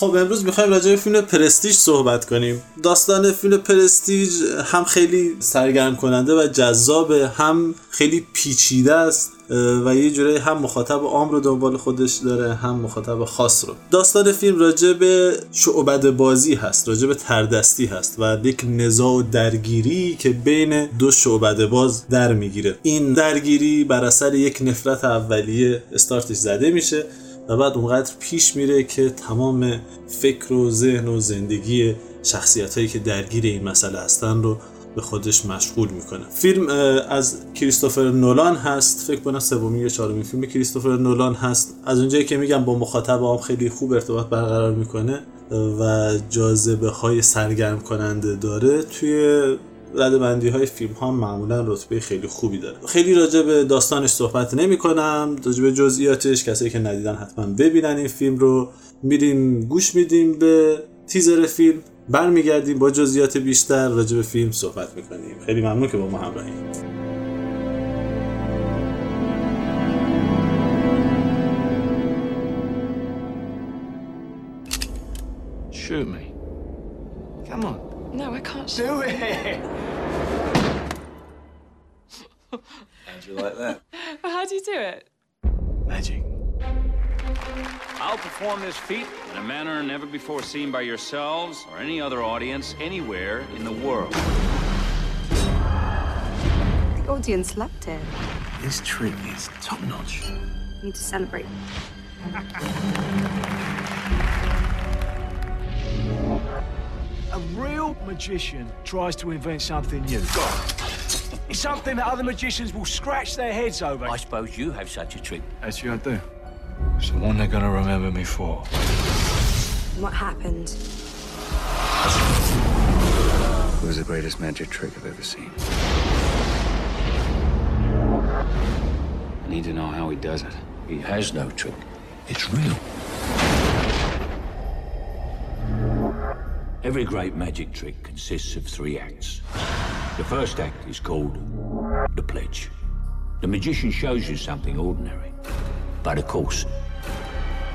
خب امروز می‌خوایم راجع به فیلم پرستیج صحبت کنیم. داستان فیلم پرستیج هم خیلی سرگرم کننده و جذابه هم خیلی پیچیده است و یه جورایی هم مخاطب عام رو دنبال خودش داره هم مخاطب خاص رو. داستان فیلم راجع به شعبد بازی هست راجع به تردستی هست و یک نزاع و درگیری که بین دو شعبد باز در می‌گیره. این درگیری بر اثر یک نفرت اولیه استارتش زده میشه. و بعد اونقدر پیش میره که تمام فکر و ذهن و زندگی شخصیت هایی که درگیر این مسئله هستن رو به خودش مشغول می‌کنه. فیلم از کریستوفر نولان هست. فکر کنم سومین یا چهارمین فیلم کریستوفر نولان هست. از اونجایی که میگم با مخاطب عام خیلی خوب ارتباط برقرار می‌کنه و جاذبه های سرگرم کننده داره توی رده بندی های فیلم ها معمولا رتبه خیلی خوبی داره. خیلی راجع به داستانش صحبت نمی کنم راجع به جزئیاتش کسایی که ندیدن حتما ببینن این فیلم رو. میریم گوش میدیم به تیزر فیلم. برمیگردیم با جزئیات بیشتر راجع به فیلم صحبت می‌کنیم. خیلی ممنون که با ما همراهید Shoot me. Come on. No, Do it! How'd you like that? How do you do it? Magic. I'll perform this feat in a manner never before seen by yourselves or any other audience anywhere in the world. The audience loved it. This trick is top notch. We need to celebrate. A real magician tries to invent something new. It's something that other magicians will scratch their heads over. I suppose you have such a trick. Actually, I do. It's the one they're gonna remember me for. What happened? It was the greatest magic trick I've ever seen. I need to know how he does it. He has no trick. It's real. Every great magic trick consists of three acts. The first act is called the pledge. The magician shows you something ordinary, but of course,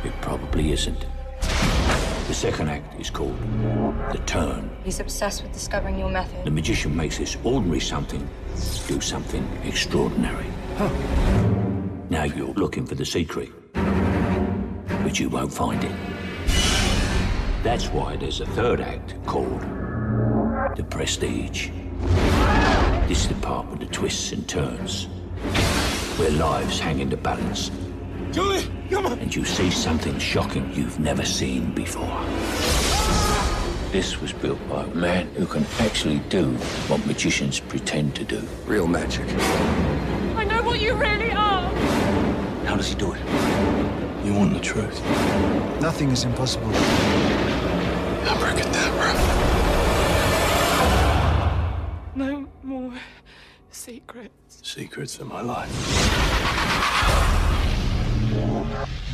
it probably isn't. The second act is called the turn. He's obsessed with discovering your method. The magician makes this ordinary something do something extraordinary. Now you're looking for the secret, but you won't find it. That's why there's a third act called the prestige. This is the part with the twists and turns, where lives hang in the balance. Julie, come on! And you see something shocking you've never seen before. This was built by a man who can actually do what magicians pretend to do. Real magic. I know what you really are. How does he do it? You want the truth? Nothing is impossible. Abracadabra. No more secrets. Secrets of my life.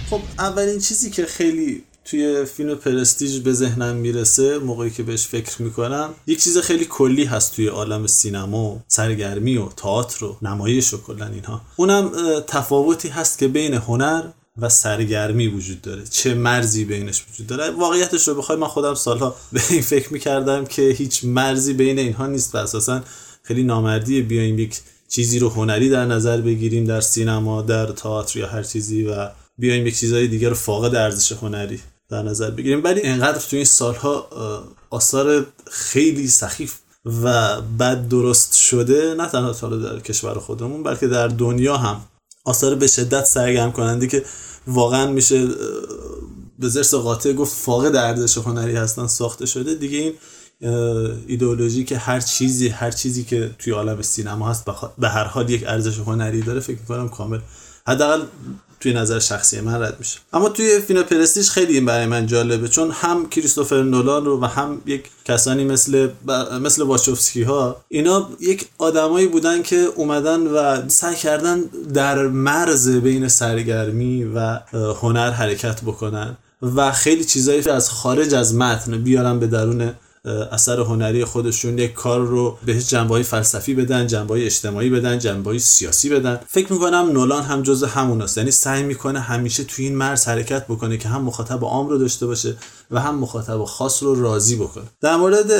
خب اولین چیزی که خیلی توی فیلم پرستیج به ذهنم می‌رسه موقعی که بهش فکر می‌کنم یک چیز خیلی کلی هست توی عالم سینما و سرگرمی و تئاتر و نمایش و کلا اینها اونم تفاوتی هست که بین هنر و سرگرمی وجود داره. چه مرزی بینش وجود داره؟ واقعیتش رو بخوای من خودم سالها به این فکر می‌کردم که هیچ مرزی بین اینها نیست و اساسا خیلی نامردی بیایم یک چیزی رو هنری در نظر بگیریم در سینما در تئاتر یا هر چیزی و بیایم یک چیزهای دیگه رو فاقد ارزش هنری در نظر بگیریم. ولی انقدر تو این سالها آثار خیلی سخیف و بد درست شده نه تنها در کشور خودمون بلکه در دنیا هم آثار به شدت سرگرم کننده که واقعا میشه به زرس قاطع گفت فاقد ارزش هنری هستن ساخته شده. دیگه این ایدئولوژی که هر چیزی هر چیزی که توی عالم سینما هست به هر حال یک ارزش هنری داره فکر می‌کنم کامل. حداقل توی نظر شخصی من رد میشه. اما توی فیلم پرستیج خیلی برای من جالبه چون هم کریستوفر نولان رو و هم یک کسانی مثل مثل واچوفسکی ها اینا یک آدمایی بودن که اومدن و سعی کردن در مرز بین سرگرمی و هنر حرکت بکنن و خیلی چیزایی از خارج از متن بیارن به درون اثر هنری خودشون یک کار رو بهش جنبه فلسفی بدن جنبه اجتماعی بدن جنبه سیاسی بدن. فکر می‌کنم نولان هم جز همون است یعنی سعی می‌کنه همیشه توی این مرز حرکت بکنه که هم مخاطب عام رو داشته باشه و هم مخاطب خاص رو راضی بکنه. در مورد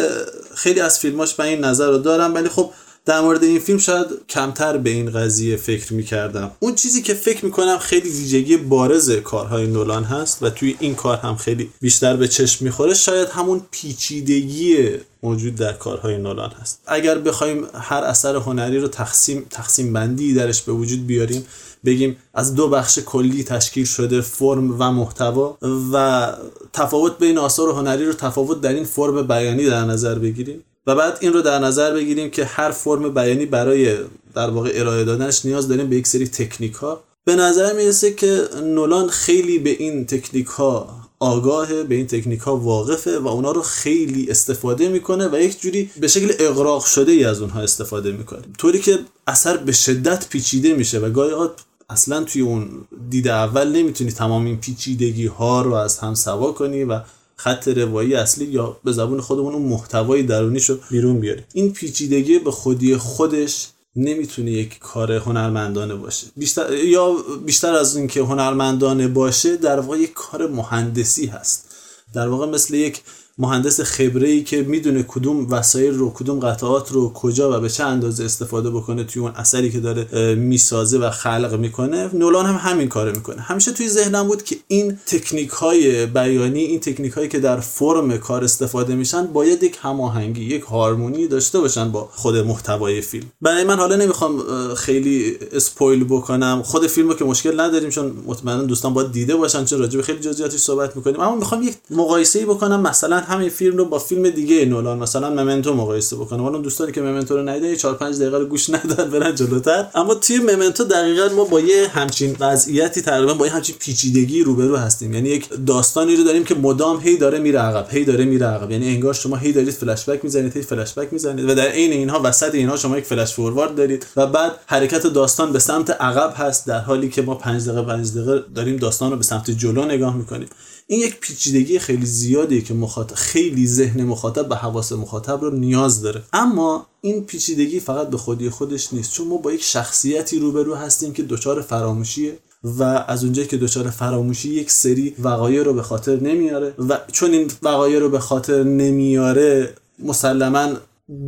خیلی از فیلماش من این نظر رو دارم ولی خب در مورد این فیلم شاید کمتر به این قضیه فکر می‌کردم. اون چیزی که فکر می‌کنم خیلی ویژگی بارز کارهای نولان هست و توی این کار هم خیلی بیشتر به چشم می‌خوره شاید همون پیچیدگی موجود در کارهای نولان هست. اگر بخوایم هر اثر هنری رو تقسیم تقسیم بندی درش به وجود بیاریم بگیم از دو بخش کلی تشکیل شده فرم و محتوا و تفاوت بین آثار هنری رو تفاوت در این فرم بیانی در نظر بگیریم و بعد این رو در نظر بگیریم که هر فرم بیانی برای در واقع ارائه دادنش نیاز داریم به یک سری تکنیک ها به نظر می‌رسه که نولان خیلی به این تکنیک ها آگاهه به این تکنیک ها واقفه و اونا رو خیلی استفاده می‌کنه و یک جوری به شکل اقراق شده ای از اونها استفاده می‌کنه. طوری که اثر به شدت پیچیده میشه و گاهی اصلا توی اون دید اول نمی‌تونی تمام این پیچیدگی ها رو از هم سوا کنی و خط روایی اصلی یا به زبون خودمون اون محتوای درونیشو بیرون بیاری این پیچیدگی به خودی خودش نمی‌تونه یک کار هنرمندانه باشه. بیشتر یا بیشتر از اینکه هنرمندانه باشه در واقع یک کار مهندسی هست. در واقع مثل یک مهندس خبره ای که می‌دونه کدوم وسایل رو کدوم قطعات رو کجا و به چه اندازه استفاده بکنه توی اون اثری که داره می‌سازه و خلق می‌کنه. نولان هم همین کارو می‌کنه. همیشه توی ذهنم بود که این تکنیک های بیانی این تکنیک هایی که در فرم کار استفاده میشن باید یک هماهنگی یک هارمونی داشته باشن با خود محتوای فیلم. برای من حالا نمی‌خوام خیلی اسپویل بکنم. خود فیلمو که مشکل نداریم چون مطمئنا دوستان باید دیده باشن چون راجع به خیلی جزئیاتش صحبت می‌کنیم. اما می‌خوام یک مقایسه بکنم. مثلا همین فیلم رو با فیلم دیگه نولان مثلا ممنتو مقایسه بکنم. حالا دوستانی که ممنتو رو ندیدن 4 5 دقیقه رو گوش ندن برن جلوتر. اما توی ممنتو دقیقا ما با یه همچین وضعیتی تقریبا با یه همچین پیچیدگی روبرو هستیم. یعنی یک داستانی رو داریم که مدام هی داره میره عقب هی داره میره عقب. یعنی انگار شما هی دارید فلش بک می‌زنید هی فلش بک می‌زنید و در عین اینها وسط اینها شما یک فلش فوروارد دارید و بعد حرکت داستان به سمت عقب هست در حالی که ما 5 دقیقه 5 دقیقه داریم داستان رو به سمت جلو نگاه می‌کنیم. این یک پیچیدگی خیلی زیادیه که مخاطب خیلی ذهن مخاطب به حواس مخاطب رو نیاز داره. اما این پیچیدگی فقط به خودی خودش نیست چون ما با یک شخصیتی روبرو هستیم که دچار فراموشیه و از اونجایی که دچار فراموشی یک سری وقایع رو به خاطر نمیاره و چون این وقایع رو به خاطر نمیاره مسلما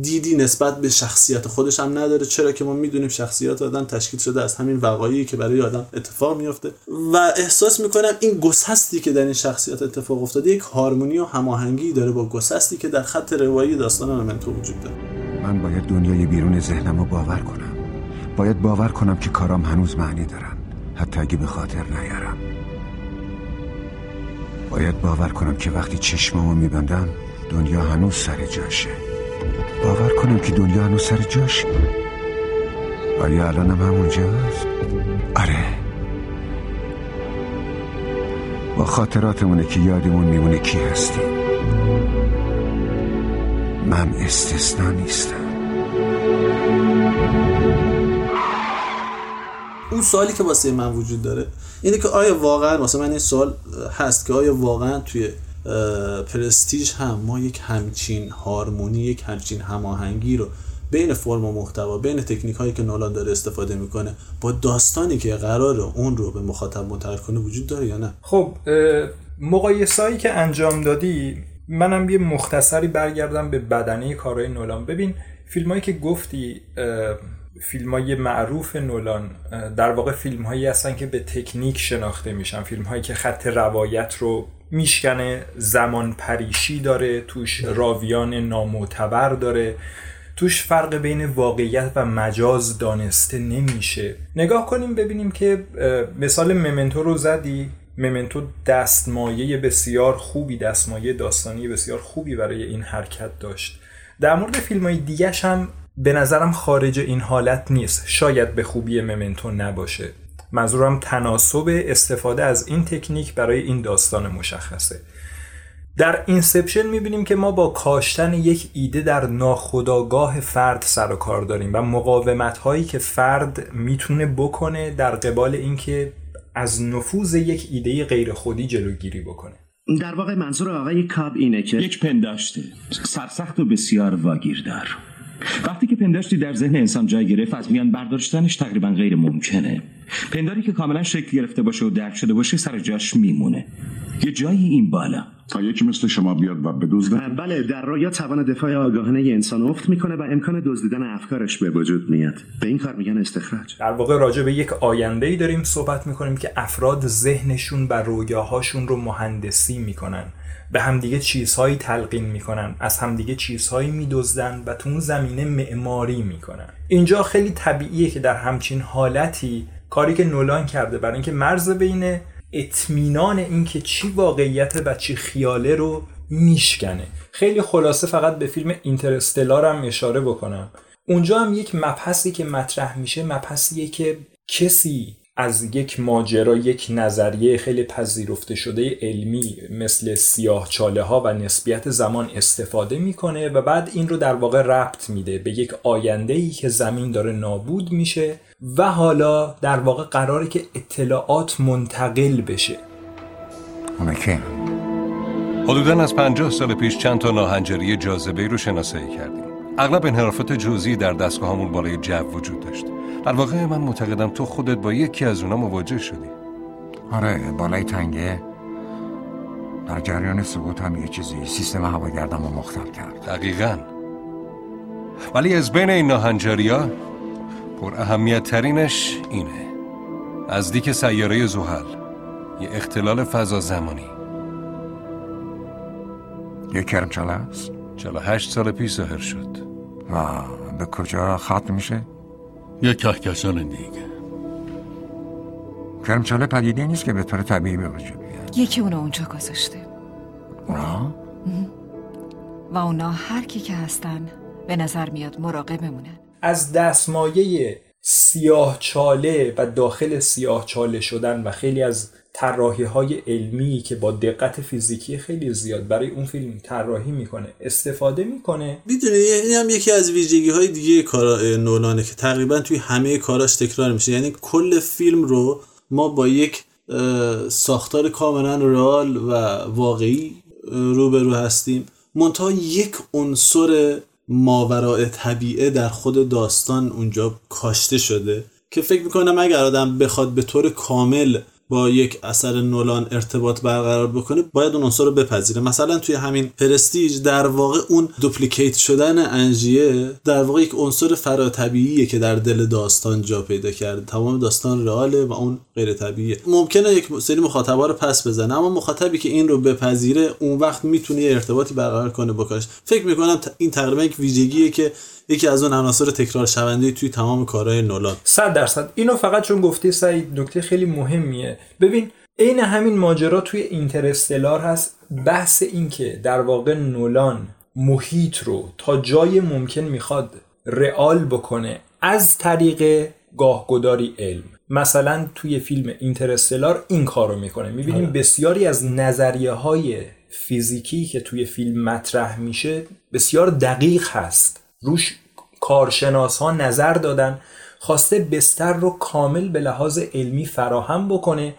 دیدی نسبت به شخصیت خودش هم نداره. چرا که ما می‌دونیم شخصیت آدم تشکیل شده از همین وقایعی که برای آدم اتفاق میفته و احساس می‌کنم این گسستی که در این شخصیت اتفاق افتاده یک هارمونی و هماهنگی داره با گسستی که در خط روایی داستان ممنتو وجود داره. من باید دنیای بیرون ذهنم رو باور کنم. باید باور کنم که کارام هنوز معنی دارن. حتی اگه به خاطر نیارم. باید باور کنم که وقتی چشمامو میبندم دنیا هنوز سر جاشه. باور کنم که دنیا هنوز سر جاش. آیا الانم همونجاست؟ آره. با خاطراتمونه که یادمون میمونه کی هستیم من استثنا نیستم. اون سوالی که واسه من وجود داره اینه که آیا واقعا واسه من این سوال هست که آیا واقعا توی پرستیج هم ما یک همچین هارمونی یک همچین هماهنگی رو بین فرم و محتوا بین تکنیک هایی که نولان داره استفاده می‌کنه با داستانی که قرار اون رو به مخاطب منتقل کنه وجود داره یا نه؟ خب مقایسایی که انجام دادی منم یه مختصری برگردم به بدنه کارهای نولان. ببین فیلم هایی که گفتی فیلم های معروف نولان در واقع فیلم هایی هستن که به تکنیک شناخته میشن. فیلم هایی که خط روایت رو میشکنه زمان پریشی داره توش راویان نامعتبر داره. توش فرق بین واقعیت و مجاز دانسته نمیشه. نگاه کنیم ببینیم که مثال ممنتو رو زدی. ممنتو دستمایه بسیار خوبی دستمایه داستانی بسیار خوبی برای این حرکت داشت. در مورد فیلم های دیگش هم به نظرم خارج این حالت نیست. شاید به خوبی ممنتو نباشه. منظورم تناسب استفاده از این تکنیک برای این داستان مشخصه. در اینسپشن می‌بینیم که ما با کاشتن یک ایده در ناخودآگاه فرد سر و کار داریم و مقاومت هایی که فرد می‌تونه بکنه در قبال اینکه از نفوذ یک ایده غیر خودی جلوگیری بکنه. در واقع منظور آقای کاب اینه که یک پنداشته سرسخت و بسیار واگیردار. وقتی که پنداشتی در ذهن انسان جای گرفت از میان برداشتنش تقریبا غیر ممکنه. پنداری که کاملا شکل گرفته باشه و درک شده باشه سر جاش میمونه. یه جایی این بالا. تا یکی مثل شما بیاد و بدزده بله در رویا توان دفاع آگاهانه انسان افت می‌کنه و امکان دزدیدن افکارش به وجود میاد. به این کار میگن استخراج. در واقع راجع به یک آینده ای داریم صحبت می‌کنیم که افراد ذهنشون و رویاهاشون رو مهندسی می‌کنن. به همدیگه چیزهایی تلقین می‌کنن. از همدیگه چیزهایی میدزدن و تو اون زمینه معماری می‌کنن. اینجا خیلی طبیعیه که در همچین حالتی کاری که نولان کرده برای اینکه مرز بین اطمینان اینکه چی واقعیت و چی خیاله رو میشکنه. خیلی خلاصه فقط به فیلم اینترستلار هم اشاره بکنم. اونجا هم یک مبحثی که مطرح میشه مبحثیه که کسی از یک ماجرا یک نظریه خیلی پذیرفته شده علمی مثل سیاه چاله ها و نسبیت زمان استفاده می‌کنه و بعد این رو در واقع ربط میده. به یک آینده ای که زمین داره نابود میشه و حالا در واقع قراره که اطلاعات منتقل بشه. که حدودا از پنجاه سال پیش چند تا ناهنجاری جاذبه رو شناسایی کردیم. اغلب انحرافات جزئی در دستگاه همون بالای جو وجود داشت. در واقع من معتقدم تو خودت با یکی از اونا مواجه شدی. آره بالای تنگه. در جریان سقوط هم یه چیزی. سیستم هواگردم رو مختل کرد. دقیقا. ولی از بین این ناهنجاری ها پر اهمیت ترینش اینه. نزدیک سیاره زحل. یه اختلال فضا زمانی. یه کرمچاله است؟ 48 سال پیش ظاهر شد. و به کجا ختم میشه؟ یه کهکشان دیگه. کرمچاله پدیده نیست که به طور طبیعی به وجود بیاد. یکی اونا اونجا گذاشته. اونا؟ و اونا هر کی که هستن به نظر میاد مراقبمونن از دستمایه سیاه چاله و داخل سیاه چاله شدن و خیلی از طراحی های علمی که با دقت فیزیکی خیلی زیاد برای اون فیلم طراحی می‌کنه استفاده می‌کنه. می‌دونی این هم یکی از ویژگی های دیگه کارا نولانه که تقریبا توی همه کاراش تکرار میشه. یعنی کل فیلم رو ما با یک ساختار کاملا رئال و واقعی روبرو هستیم. منتها یک عنصر ماورای طبیعه در خود داستان اونجا کاشته شده که فکر می‌کنم اگر آدم بخواد به طور کامل با یک اثر نولان ارتباط برقرار بکنه باید اون عنصر رو بپذیره. مثلا توی همین پرستیج در واقع اون دوپلیکیت شدن انژیه در واقع یک عنصر فراتبیعیه که در دل داستان جا پیدا کرده. تمام داستان رئاله و اون غیر طبیعیه ممکنه یک سری مخاطبا رو پس بزنه اما مخاطبی که این رو بپذیره اون وقت می‌تونه ارتباطی برقرار کنه با کارش. فکر می‌کنم این تقریبا یک ویژگیه که یکی از اون عناصر تکرار شونده توی تمام کارهای نولان. 100 درصد. اینو فقط چون گفتی سعید نکته خیلی مهمیه. ببین عین همین ماجرا توی اینترستلار هست. بحث این که در واقع نولان محیط رو تا جای ممکن می‌خواد رئال بکنه از طریق گاهگداری علم. مثلا توی فیلم اینترستلار این کار رو می‌کنه. می‌بینیم بسیاری از نظریه های فیزیکی که توی فیلم مطرح میشه بسیار دقیق هست. روش کارشناس ها نظر دادن خواسته بستر رو کامل به لحاظ علمی فراهم بکنه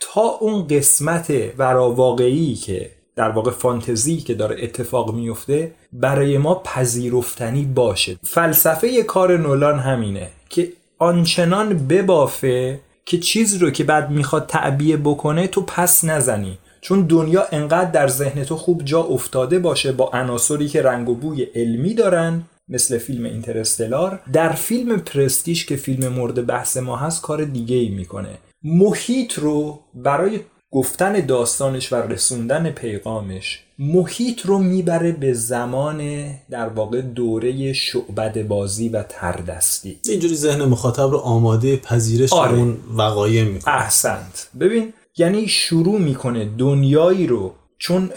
تا اون قسمت وراواقعی که در واقع فانتزی که داره اتفاق میفته برای ما پذیرفتنی باشه. فلسفه کار نولان همینه که آنچنان ببافه که چیز رو که بعد می‌خواد تعبیه بکنه تو پس نزنی. چون دنیا انقدر در ذهن تو خوب جا افتاده باشه با عناصری که رنگ و بوی علمی دارن مثل فیلم اینترستلار در فیلم پرستیش که فیلم مورد بحث ما هست کار دیگه ای می‌کنه. محیط رو برای گفتن داستانش و رسوندن پیغامش محیط رو می‌بره به زمان در واقع دوره شعبد بازی و تردستی. اینجوری ذهن مخاطب رو آماده پذیرش آره. اون وقایع می‌کنه. احسنت. ببین یعنی شروع می‌کنه دنیایی رو چون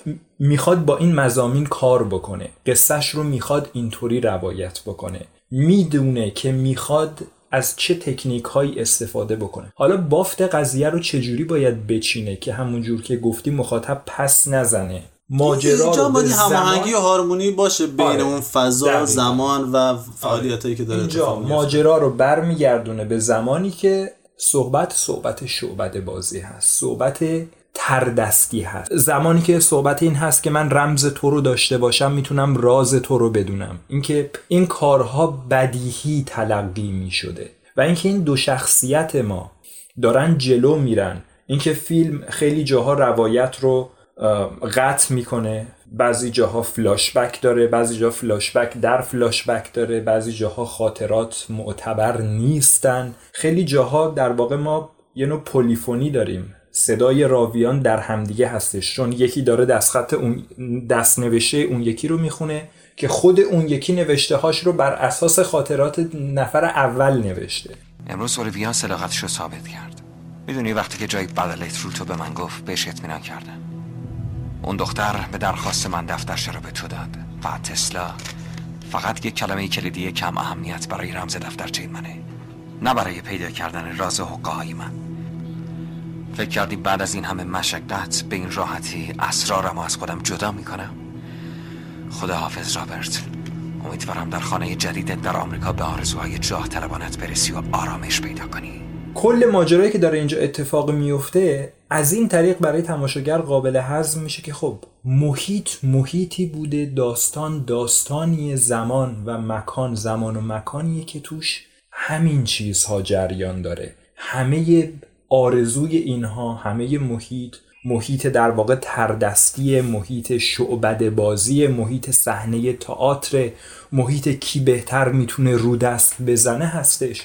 می‌خواد با این مزامین کار بکنه قصهش رو می‌خواد اینطوری روایت بکنه می‌دونه که می‌خواد از چه تکنیک هایی استفاده بکنه حالا بافت قضیه رو چجوری باید بچینه که همونجور که گفتی مخاطب پس نزنه ماجرا رو به باید هماهنگی و هارمونی باشه بین آره. اون فضا دقیقاً. زمان و فعالیتایی که داره اینجا. ماجرا رو برمیگردونه به زمانی که صحبت صحبت شعبد بازی هست صحبت تردستی هست. زمانی که صحبت این هست که من رمز تو رو داشته باشم می‌تونم راز تو رو بدونم. اینکه این کارها بدیهی تلقی می‌شده و اینکه این دو شخصیت ما دارن جلو میرن. اینکه فیلم خیلی جاها روایت رو قطع می‌کنه. بعضی جاها فلاشبک داره بعضی جاها فلاشبک در فلاشبک داره بعضی جاها خاطرات معتبر نیستن. خیلی جاها در واقع ما یه نوع پلیفونی داریم. صدای راویان در همدیگه هستش چون یکی داره دستخط اون دست نوشته اون یکی رو می‌خونه که خود اون یکی نوشته هاش رو بر اساس خاطرات نفر اول نوشته. امروز اولیویا صداقتش رو ثابت کرد. می‌دونی وقتی که جای بدلیت رو به من گفت بهش اطمینان کردم. اون دختر به درخواست من دفترش رو به تو داد و تسلا فقط یک کلمه کلیدی کم اهمیت برای رمز دفترچه منه نه برای پیدا کردن راز حقه من. فکر کردی بعد از این همه مشقت به این راحتی اسرارم از خودم جدا می‌کنم؟ خدا حافظ رابرت. امیدوارم در خانه جدیدت در آمریکا به آرزوهای جاه طلبانت برسی و آرامش پیدا کنی. کل ماجرایی که داره اینجا اتفاق میفته از این طریق برای تماشاگر قابل هضم میشه که خب محیط محیطی بوده داستان داستانی زمان و مکان زمان و مکانیه که توش همین چیزها جریان داره. همه آرزوی اینها همه محیط محیط در واقع تردستی محیط شعبد بازی محیط صحنه تئاتر محیط کی بهتر می‌تونه رو دست بزنه هستش.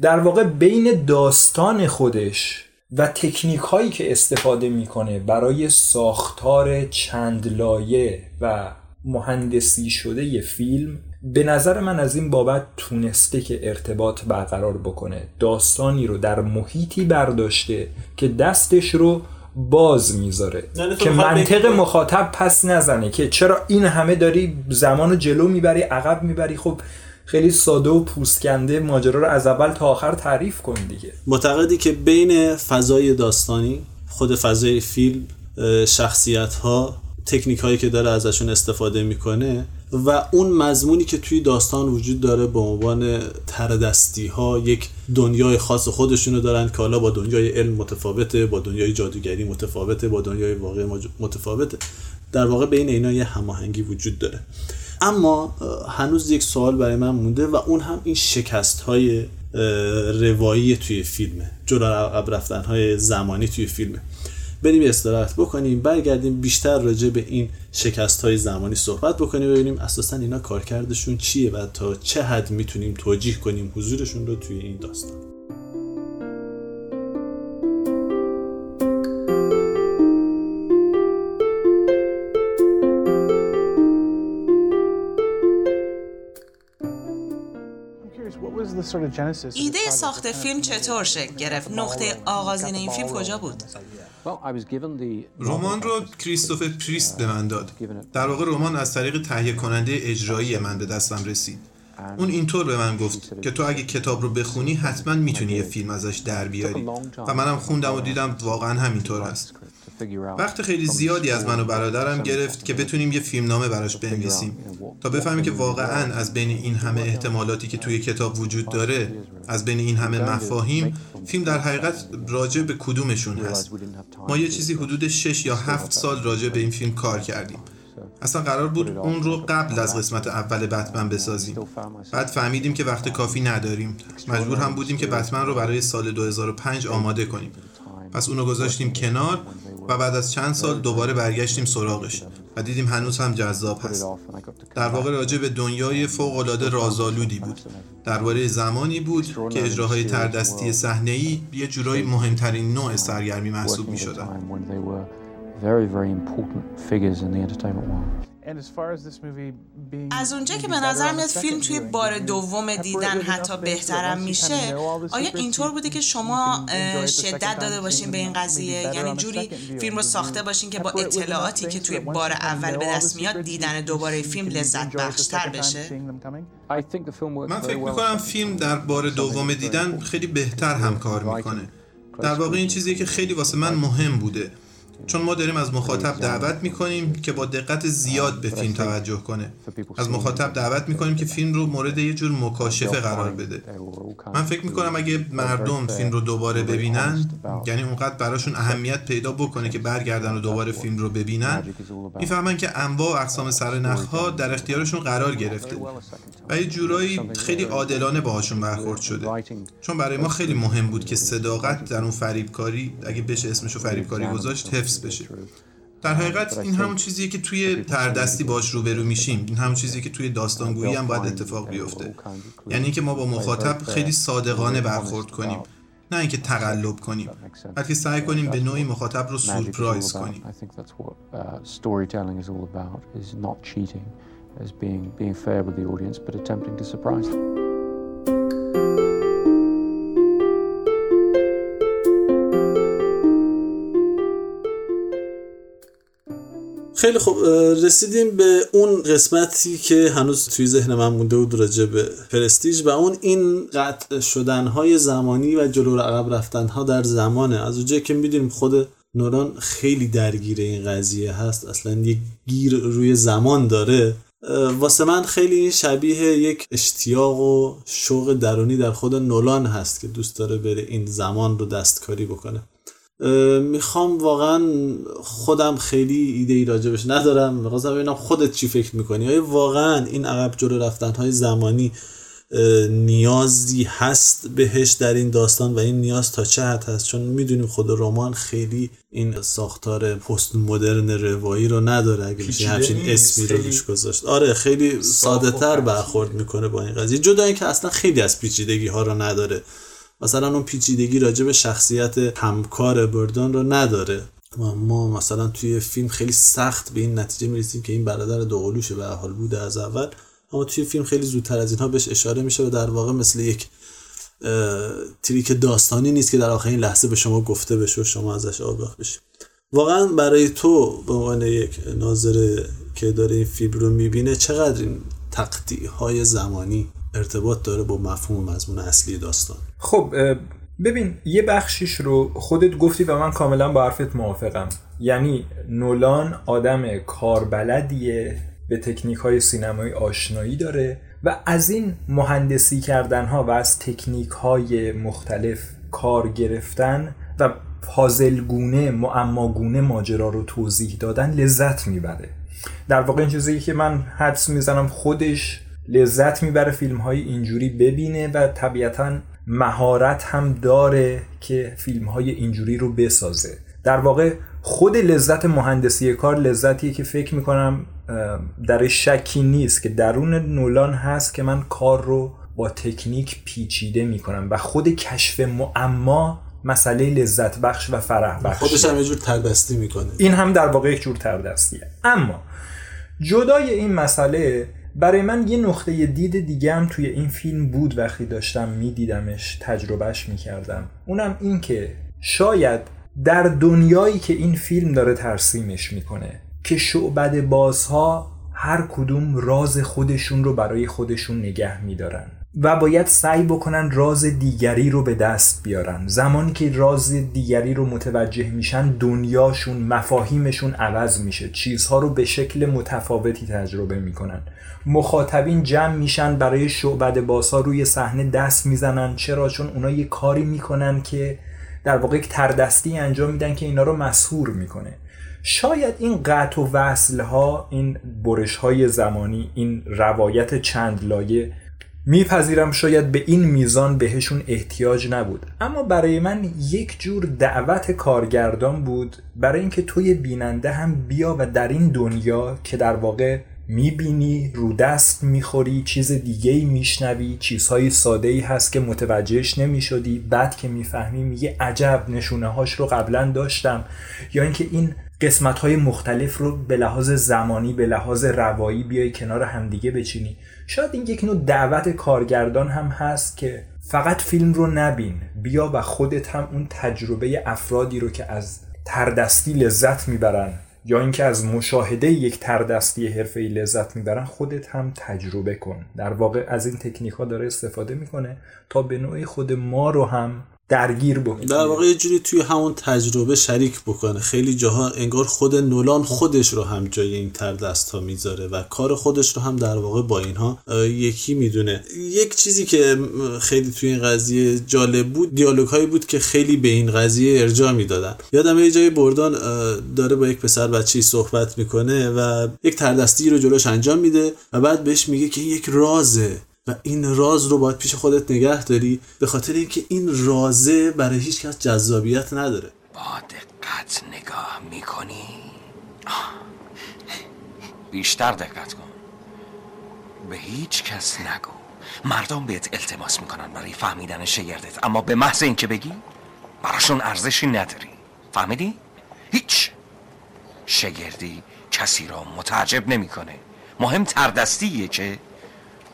در واقع بین داستان خودش و تکنیک هایی که استفاده می‌کنه برای ساختار چند لایه و مهندسی شده ی فیلم به نظر من از این بابت تونسته که ارتباط برقرار بکنه. داستانی رو در محیطی برداشته که دستش رو باز می‌ذاره. که منطق مخاطب پس نزنه که چرا این همه داری زمان رو جلو می‌بری عقب می‌بری؟ خب خیلی ساده و پوستکنده ماجرا رو از اول تا آخر تعریف کن دیگه. معتقدی که بین فضای داستانی خود فضای فیلم شخصیت ها تکنیک هایی که داره ازشون استفاده می‌کنه و اون مضمونی که توی داستان وجود داره به عنوان تردستی ها یک دنیای خاص خودشونو دارن که حالا با دنیای علم متفاوته با دنیای جادوگری متفاوته با دنیای واقع متفاوته. در واقع بین اینا یه هماهنگی وجود داره. اما هنوز یک سوال برای من مونده و اون هم این شکست های روایی توی فیلمه. جلو عقب رفتن های زمانی توی فیلمه. بریم استراحت بکنیم برگردیم بیشتر راجع به این شکست های زمانی صحبت بکنیم ببینیم اساسا اینا کارکردشون چیه و تا چه حد می‌تونیم توجیه کنیم حضورشون رو توی این داستان ایده ساخت فیلم چطور شکل گرفت؟ نقطه آغازین این فیلم کجا بود؟ رمان رو کریستوفر پریست به من داد. در واقع رمان از طریق تهیه کننده اجرایی من به دستم رسید. اون اینطور به من گفت که تو اگه کتاب رو بخونی حتما می‌تونی یه فیلم ازش در بیاری. و منم خوندم و دیدم واقعا همینطور است. وقت خیلی زیادی از من و برادرم گرفت که بتونیم یه فیلمنامه براش بنویسیم. تا بفهمیم که واقعا از بین این همه احتمالاتی که توی کتاب وجود داره از بین این همه مفاهیم فیلم در حقیقت راجع به کدومشون هست؟ ما یه چیزی حدود 6 یا 7 سال راجع به این فیلم کار کردیم. اصلا قرار بود اون رو قبل از قسمت اول بتمن بسازیم. بعد فهمیدیم که وقت کافی نداریم. مجبور هم بودیم که بتمن رو برای سال 2005 آماده کنیم. پس اونو گذاشتیم کنار. و بعد از چند سال دوباره برگشتیم سراغش و دیدیم هنوز هم جذاب هست. در واقع راجع به دنیای فوق‌العاده رازآلودی بود. درباره زمانی بود که اجراهای تردستی صحنه‌ای یه جورایی مهمترین نوع سرگرمی محسوب می‌شدن. از اونجا که به نظر میاد فیلم توی بار دوم دیدن حتی بهترم میشه. آیا اینطور بوده که شما شدت داده باشین به این قضیه؟ یعنی جوری فیلم رو ساخته باشین که با اطلاعاتی که توی بار اول به دست میاد دیدن دوباره فیلم لذت بخشتر بشه. من فکر می‌کنم فیلم در بار دوم دیدن خیلی بهتر هم کار می‌کنه. در واقع این چیزی که خیلی واسه من مهم بوده چون ما داریم از مخاطب دعوت می‌کنیم که با دقت زیاد به فیلم توجه کنه. از مخاطب دعوت می‌کنیم که فیلم رو مورد یه جور مکاشفه قرار بده. من فکر می‌کنم اگه مردم فیلم رو دوباره ببینن یعنی اونقدر براشون اهمیت پیدا بکنه که برگردن و دوباره فیلم رو ببینن می‌فهمن که انواع و اقسام سرنخها در اختیارشون قرار گرفته. و یه جورایی خیلی عادلانه باهاشون برخورد شده. چون برای ما خیلی مهم بود که صداقت در اون فریبکاری اگه بشه اسمشو فریبکاری گذاشت حفظ بشه. در حقیقت این همون چیزیه که توی تردستی باش روبرو میشیم. این همون چیزیه که توی داستانگویی هم باید اتفاق بیفته. یعنی اینکه ما با مخاطب خیلی صادقانه برخورد کنیم. نه اینکه تقلب کنیم. بلکه سعی کنیم به نوعی مخاطب رو سورپرایز کنیم. As being being fair with the audience but attempting to surprise them. خیلی خوب رسیدیم به اون قسمتی که هنوز توی ذهن من مونده بود راجع به پرستیج و اون این قطع شدنهای زمانی و جلو عقب رفتنها در زمانه. از اونجایی که می‌دونیم خود نولان خیلی درگیر این قضیه هست اصلا یک گیر روی زمان داره. واسه من خیلی شبیه یک اشتیاق و شوق درونی در خود نولان هست که دوست داره بره این زمان رو دستکاری بکنه. می‌خوام واقعا خودم خیلی ایده ای راجبش ندارم. می‌خواستم ببینم خودت چی فکر می‌کنی. آیا واقعا این عقب جلو رفتن های زمانی نیازی هست بهش در این داستان و این نیاز تا چه حد هست؟ چون می‌دونیم خود رمان خیلی این ساختار پست مدرن روایی رو نداره اگه میشه همچین اسمی رو روش گذاشت. آره خیلی ساده تر برخورد می‌کنه با این قضیه. جدا اینکه اصلا خیلی از پیچیدگی ها رو نداره. مثلا اون پیچیدگی راجع به شخصیت همکار بردان رو نداره. ما مثلا توی فیلم خیلی سخت به این نتیجه می‌رسیم که این برادر دوقلوشه به حال بوده از اول. اما توی فیلم خیلی زودتر از اینها بهش اشاره میشه و در واقع مثل یک تریک داستانی نیست که در آخرین لحظه به شما گفته بشه و شما ازش آگاه بشید واقعا برای تو به عنوان یک ناظر که داره این فیلم رو می‌بینه چقدر این تقطیع های زمانی ارتباط داره با مفهوم مضمون اصلی داستان. خب ببین یه بخشیش رو خودت گفتی و من کاملا با حرفت موافقم. یعنی نولان آدم کاربلدیه به تکنیک های سینمایی آشنایی داره و از این مهندسی کردن ها و از تکنیک های مختلف کار گرفتن و پازلگونه معماگونه ماجرا رو توضیح دادن لذت می‌بره. در واقع این چیزی که من حدس می‌زنم خودش لذت می‌بره فیلم های اینجوری ببینه و طبیعتا مهارت هم داره که فیلم های اینجوری رو بسازه. در واقع خود لذت مهندسی کار لذتیه که فکر می‌کنم در شکی نیست که درون نولان هست که من کار رو با تکنیک پیچیده می‌کنم و خود کشف معما مسئله لذت بخش و فرح بخش. خودش هم یه جور تردستی می‌کنه. این هم در واقع یک جور تردستیه اما جدای این مسئله برای من یه نقطه دید دیگه هم توی این فیلم بود وقتی داشتم میدیدمش تجربهش می‌کردم. اونم این که شاید در دنیایی که این فیلم داره ترسیمش می‌کنه که شعبد بازها هر کدوم راز خودشون رو برای خودشون نگه میدارن و باید سعی بکنن راز دیگری رو به دست بیارن. زمانی که راز دیگری رو متوجه میشن دنیاشون مفاهیمشون عوض میشه. چیزها رو به شکل متفاوتی تجربه می‌کنن. مخاطبین جمع میشن برای شعبد بازها روی صحنه دست می‌زنن. چرا؟ چون اونا یه کاری می‌کنن که در واقع یک تردستی انجام میدن که اینا رو مسهور می‌کنه. شاید این قطع و وصل ها این برش های زمانی این روایت چند لایه میپذیرم. شاید به این میزان بهشون احتیاج نبود. اما برای من یک جور دعوت کارگردان بود برای اینکه توی بیننده هم بیا و در این دنیا که در واقع می‌بینی رو دست می‌خوری چیز دیگه ای میشنوی چیزهای ساده ای هست که متوجهش نمی‌شدی. بعد که می‌فهمی میگه عجب نشونه هاش رو قبلا داشتم. یا اینکه این قسمت های مختلف رو به لحاظ زمانی به لحاظ روایی بیای کنار همدیگه بچینی. شاید این یک نوع دعوت کارگردان هم هست که فقط فیلم رو نبین. بیا و خودت هم اون تجربه افرادی رو که از تردستی لذت می‌برن یا اینکه از مشاهده یک تردستی حرفه‌ای لذت می‌برن خودت هم تجربه کن. در واقع از این تکنیک ها داره استفاده می‌کنه تا به نوعی خود ما رو هم درگیر بکنه در واقع یه جوری توی همون تجربه شریک بکنه. خیلی جاها انگار خود نولان خودش رو هم جای این تردست ها می‌ذاره و کار خودش رو هم در واقع با اینها یکی می‌دونه. یک چیزی که خیلی توی این قضیه جالب بود دیالوگ هایی بود که خیلی به این قضیه ارجاع می‌دادن. یادم یه جای بردان داره با یک پسر بچه‌ای صحبت می‌کنه و یک تردستی رو جلوش انجام میده و بعد بهش میگه که یک رازه. و این راز رو باید پیش خودت نگه داری به خاطر اینکه این رازه برای هیچ کس جذابیت نداره. با دقت نگاه می‌کنی؟ بیشتر دقت کن. به هیچ کس نگو. مردم بهت التماس می‌کنن برای فهمیدن شگردت. اما به محض اینکه بگی براشون ارزشی نداری. فهمیدی؟ هیچ. شگردی کسی را متعجب نمی‌کنه. مهم تردستیه که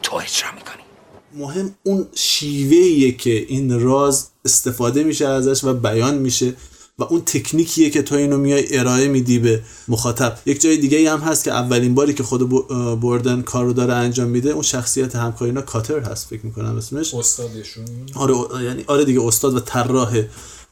تو اجرا می‌کنی. مهم اون شیوهیه که این راز استفاده میشه ازش و بیان میشه و اون تکنیکیه که تو اینو میای ارائه میدی به مخاطب. یک جای دیگه هم هست که اولین باری که خود بردن کار رو داره انجام میده اون شخصیت همکارینا کاتر هست فکر می‌کنم اسمش. استادشون. آره یعنی آره دیگه استاد و طراح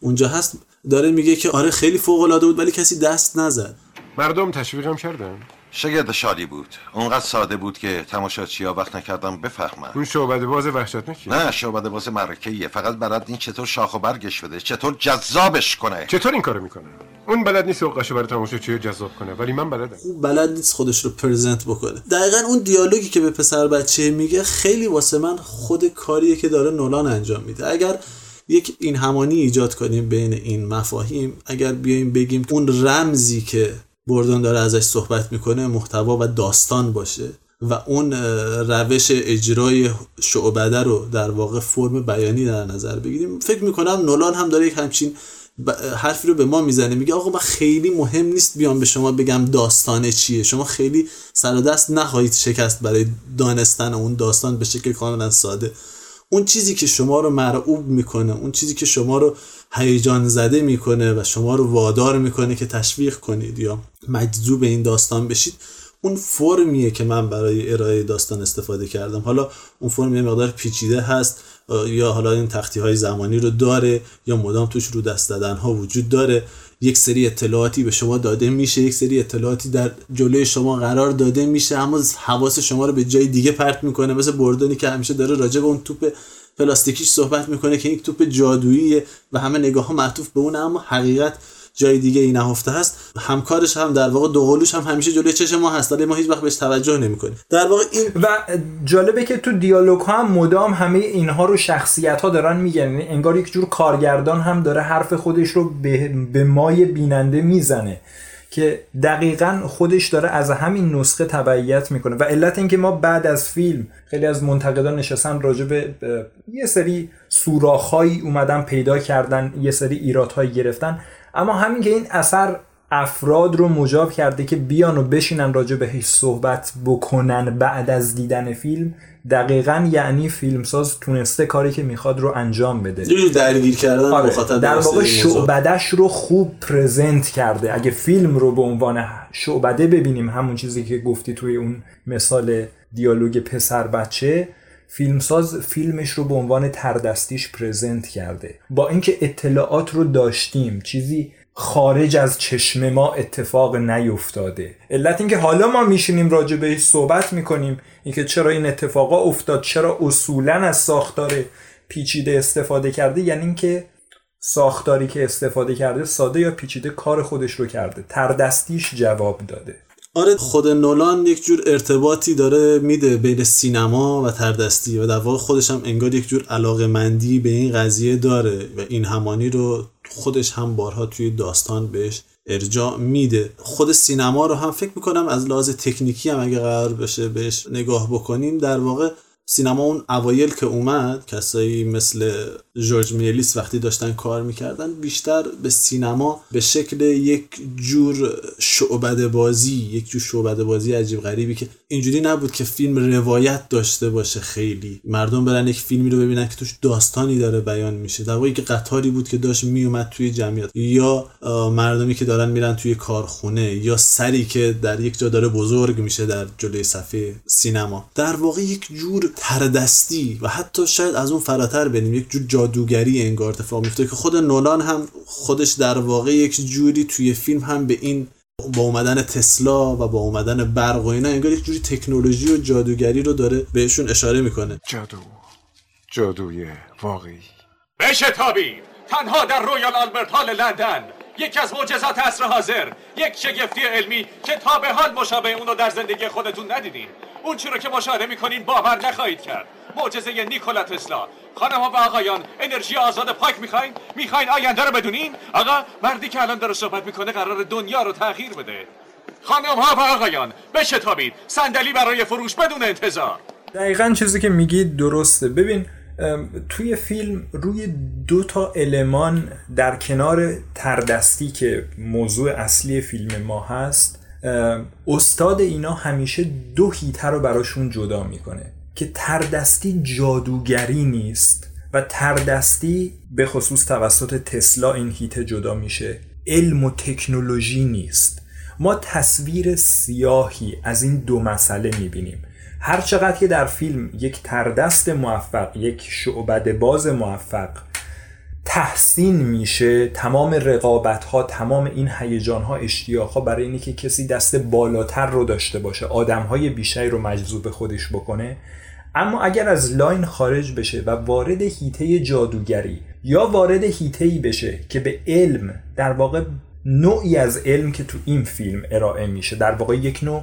اونجا هست. داره میگه که آره خیلی فوق العاده بود ولی کسی دست نزد. مردم تشویقم کردن؟ شگرد شادی بود. اونقدر ساده بود که تماشاچی ها وقت نکردم بفهمن. اون شعبده باز وحشتناکیه نه شعبده باز مرکه فقط بلد این چطور شاخ و برگش بده چطور جذابش کنه. چطور این کارو می‌کنه؟ اون بلد نیست اوقاشو برای تماشاچی جذاب کنه ولی من بلدم. اون بلد نیست خودش رو پرزنت بکنه. دقیقا اون دیالوگی که به پسر بچه میگه خیلی واسه من خود کاریه که داره نولان انجام میده. اگر یک این همانی ایجاد کنیم بین این مفاهیم اگر بیایم بگیم اون رمزی که بردون داره ازش صحبت می‌کنه محتوا و داستان باشه و اون روش اجرای شعبده رو در واقع فرم بیانی در نظر بگیریم. فکر می‌کنم نولان هم داره یک همچین حرفی رو به ما می‌زنه میگه آقا من خیلی مهم نیست بیام به شما بگم داستان چیه. شما خیلی سر و دست نخواهید شکست برای دانستن اون داستان به شکل کاملا ساده. اون چیزی که شما رو مرعوب می‌کنه اون چیزی که شما رو هیجان زده می‌کنه و شما رو وادار می‌کنه که تشویق کنید یا مجذوب این داستان بشید. اون فرمیه که من برای ارائه داستان استفاده کردم. حالا اون فرم یه مقدار پیچیده هست یا حالا این تختی های زمانی رو داره یا مدام توش رو دست دادن ها وجود داره. یک سری اطلاعاتی به شما داده میشه یک سری اطلاعاتی در جلوی شما قرار داده میشه اما حواس شما رو به جای دیگه پرت می‌کنه. مثل بردونی که همیشه داره راجع به اون توپ پلاستیکیش صحبت می‌کنه که یک توپ جادوییه و همه نگاه ها معطوف به اون اما حقیقت جای دیگه ای نهفته هست همکارش هم در واقع دوقلوش هم همیشه جلوی چش ما هست ولی ما هیچ وقت بهش توجه نمی‌کنیم. در واقع این و جالبه که تو دیالوگ ها هم مدام همه اینها رو شخصیت ها دارن میگن. یعنی انگار یک جور کارگردان هم داره حرف خودش رو به, به مای بیننده می‌زنه. که دقیقا خودش داره از همین نسخه تبعیت می‌کنه. و علت اینکه ما بعد از فیلم خیلی از منتقدان نشستن راجع به یه سری سوراخهایی اومدن پیدا کردن یه سری ایرادهایی گرفتن. اما همین که این اثر افراد رو مجاب کرده که بیان و بشینن راجع بهش صحبت بکنن بعد از دیدن فیلم دقیقا یعنی فیلمساز تونسته کاری که می‌خواد رو انجام بده. درگیر کردن آره. در واقع شعبدش رو خوب پرزنت کرده. اگه فیلم رو به عنوان شعبده ببینیم همون چیزی که گفتی توی اون مثال دیالوگ پسر بچه فیلمساز فیلمش رو به عنوان تردستیش پرزنت کرده. با اینکه اطلاعات رو داشتیم چیزی خارج از چشم ما اتفاق نیفتاده. علت اینکه حالا ما میشینیم راجع بهش صحبت می‌کنیم اینکه چرا این اتفاقا افتاد چرا اصولا از ساختار پیچیده استفاده کرده یعنی اینکه ساختاری که استفاده کرده ساده یا پیچیده کار خودش رو کرده تردستیش جواب داده. آره خود نولان یک جور ارتباطی داره میده بین سینما و تردستی و در واقع خودش هم انگار یک جور علاقه مندی به این قضیه داره و این همانی رو خودش هم بارها توی داستان بهش ارجاع میده. خود سینما رو هم فکر می‌کنم از لحاظ تکنیکی هم اگه قرار بشه بهش نگاه بکنیم در واقع سینما اون اوایل که اومد کسایی مثل جورج میلیس وقتی داشتن کار می‌کردن بیشتر به سینما به شکل یک جور شعبده بازی یک جور شعبده بازی عجیب غریبی که اینجوری نبود که فیلم روایت داشته باشه خیلی. مردم برن یک فیلمی رو ببینن که توش داستانی داره بیان میشه. در واقع قطاری بود که داشت میومد توی جمعیت. یا مردمی که دارن میرن توی کارخونه یا سری که در یک جا داره بزرگ میشه در جلوی صفحه سینما. در واقع یک جور تردستی و حتی شاید از اون فراتر بریم. یک جور جادوگری انگار اتفاق میفته که خود نولان هم خودش در واقع یک جوری توی فیلم هم به این با اومدن تسلا و با اومدن برق و اینا انگار یک جوری تکنولوژی و جادوگری رو داره بهشون اشاره می‌کنه. جادو. جادوی واقعی. بشتابید تنها در رویال آلبرت هال لندن. یکی از معجزات عصر حاضر یک شگفتی علمی که تا به حال مشابه اونو در زندگی خودتون ندیدین. اون چی رو که مشاهده می‌کنین باور نخواهید کرد. معجزه نیکولا تسلا. خانم و آقایان انرژی آزاد پاک می‌خواین؟ می‌خواین آینده رو بدونین؟ آقا مردی که الان داره صحبت می‌کنه قرار دنیا رو تغییر بده. خانم ها و آقایان بشتابید. صندلی برای فروش بدون انتظار. دقیقا چیزی که میگید درسته. ببین توی فیلم روی دو تا المان در کنار تردستی که موضوع اصلی فیلم ما هست استاد اینا همیشه دو هیته رو براشون جدا می‌کنه که تردستی جادوگری نیست و تردستی به خصوص توسط تسلا این هیته جدا میشه. علم و تکنولوژی نیست. ما تصویر سیاهی از این دو مسئله می‌بینیم. هر چقدر که در فیلم یک تردست موفق یک شعبد باز موفق تحسین میشه تمام رقابت ها تمام این هیجان ها اشتیاق ها برای اینکه کسی دست بالاتر رو داشته باشه آدم های بیشتری رو مجذوب خودش بکنه. اما اگر از لاین خارج بشه و وارد هیته جادوگری یا وارد هیته بشه که به علم در واقع نوعی از علم که تو این فیلم ارائه میشه در واقع یک نوع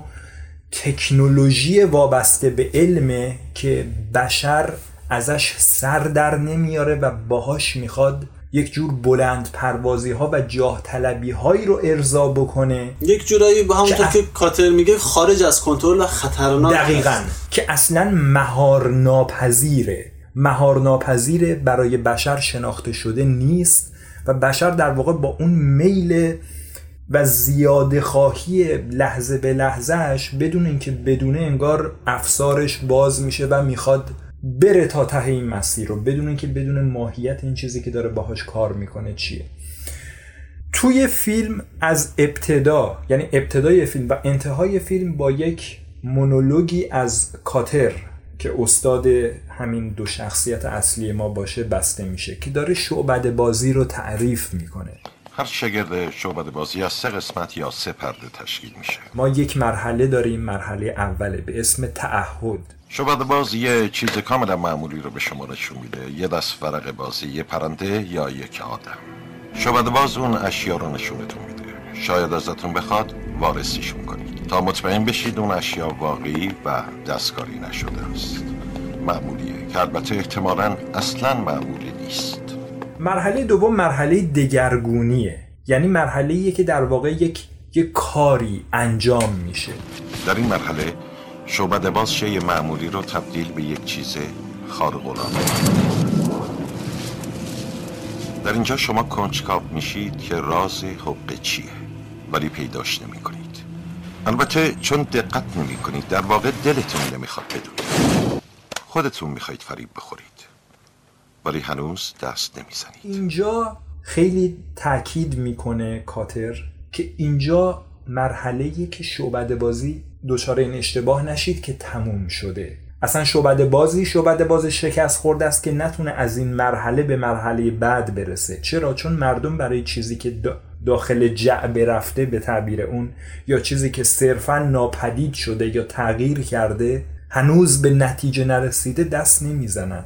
تکنولوژی وابسته به علمه که بشر ازش سر در نمیاره و باهاش می‌خواد یک جور بلند پروازی ها و جاه طلبی هایی رو ارضا بکنه. یک جورایی به همونطور که, که کاتر میگه خارج از کنترل و خطرناک دقیقا. هست. که اصلا مهار ناپذیره مهار ناپذیره برای بشر شناخته شده نیست و بشر در واقع با اون میل و زیاده خواهی لحظه به لحظهش بدون اینکه بدونه انگار افسارش باز میشه و می‌خواد بره تا ته این مسیر رو. بدون اینکه بدون ماهیت این چیزی که داره باهاش کار می‌کنه چیه. توی فیلم از ابتدا یعنی ابتدای فیلم و انتهای فیلم با یک مونولوگی از کاتر که استاد همین دو شخصیت اصلی ما باشه بسته میشه که داره شعبد بازی رو تعریف می‌کنه. هر شگرد شعبد بازی از سه قسمت یا سه پرده تشکیل میشه. ما یک مرحله داریم مرحله اوله به اسم تعهد. شعبد بازی یه چیز کاملا معمولی رو به شما نشون میده. یه دست ورق بازی یه پرنده یا یک آدم. شعبد باز اون اشیا رو نشونتون میده. شاید ازتون بخواد وارسیشون کنید. تا مطمئن بشید اون اشیا واقعی و دستکاری نشده است. معمولیه. که البته احتمالا اصلا معمولی نیست. مرحله دوم مرحله دگرگونیه. یعنی مرحله که در واقع یک یک کاری انجام میشه. در این مرحله شعبد باز شی معمولی رو تبدیل به یک چیز خارق العاده. در اینجا شما کنجکاو میشید که راز حقه چیه ولی پیداش نمی کنید البته چون دقت نمی کنید در واقع دلتون نمی‌خواد بدونید. خودتون می‌خواید فریب بخورید. ولی هنوز دست نمی‌زنید. اینجا خیلی تاکید می‌کنه کاتر که اینجا مرحله که شعبد بازی دچار این اشتباه نشید که تموم شده. اصلا شعبد بازی شعبد باز شکست خورده است که نتونه از این مرحله به مرحله بعد برسه. چرا؟ چون مردم برای چیزی که داخل جعبه رفته به تعبیر اون یا چیزی که صرفا ناپدید شده یا تغییر کرده هنوز به نتیجه نرسیده دست نمی‌زنن.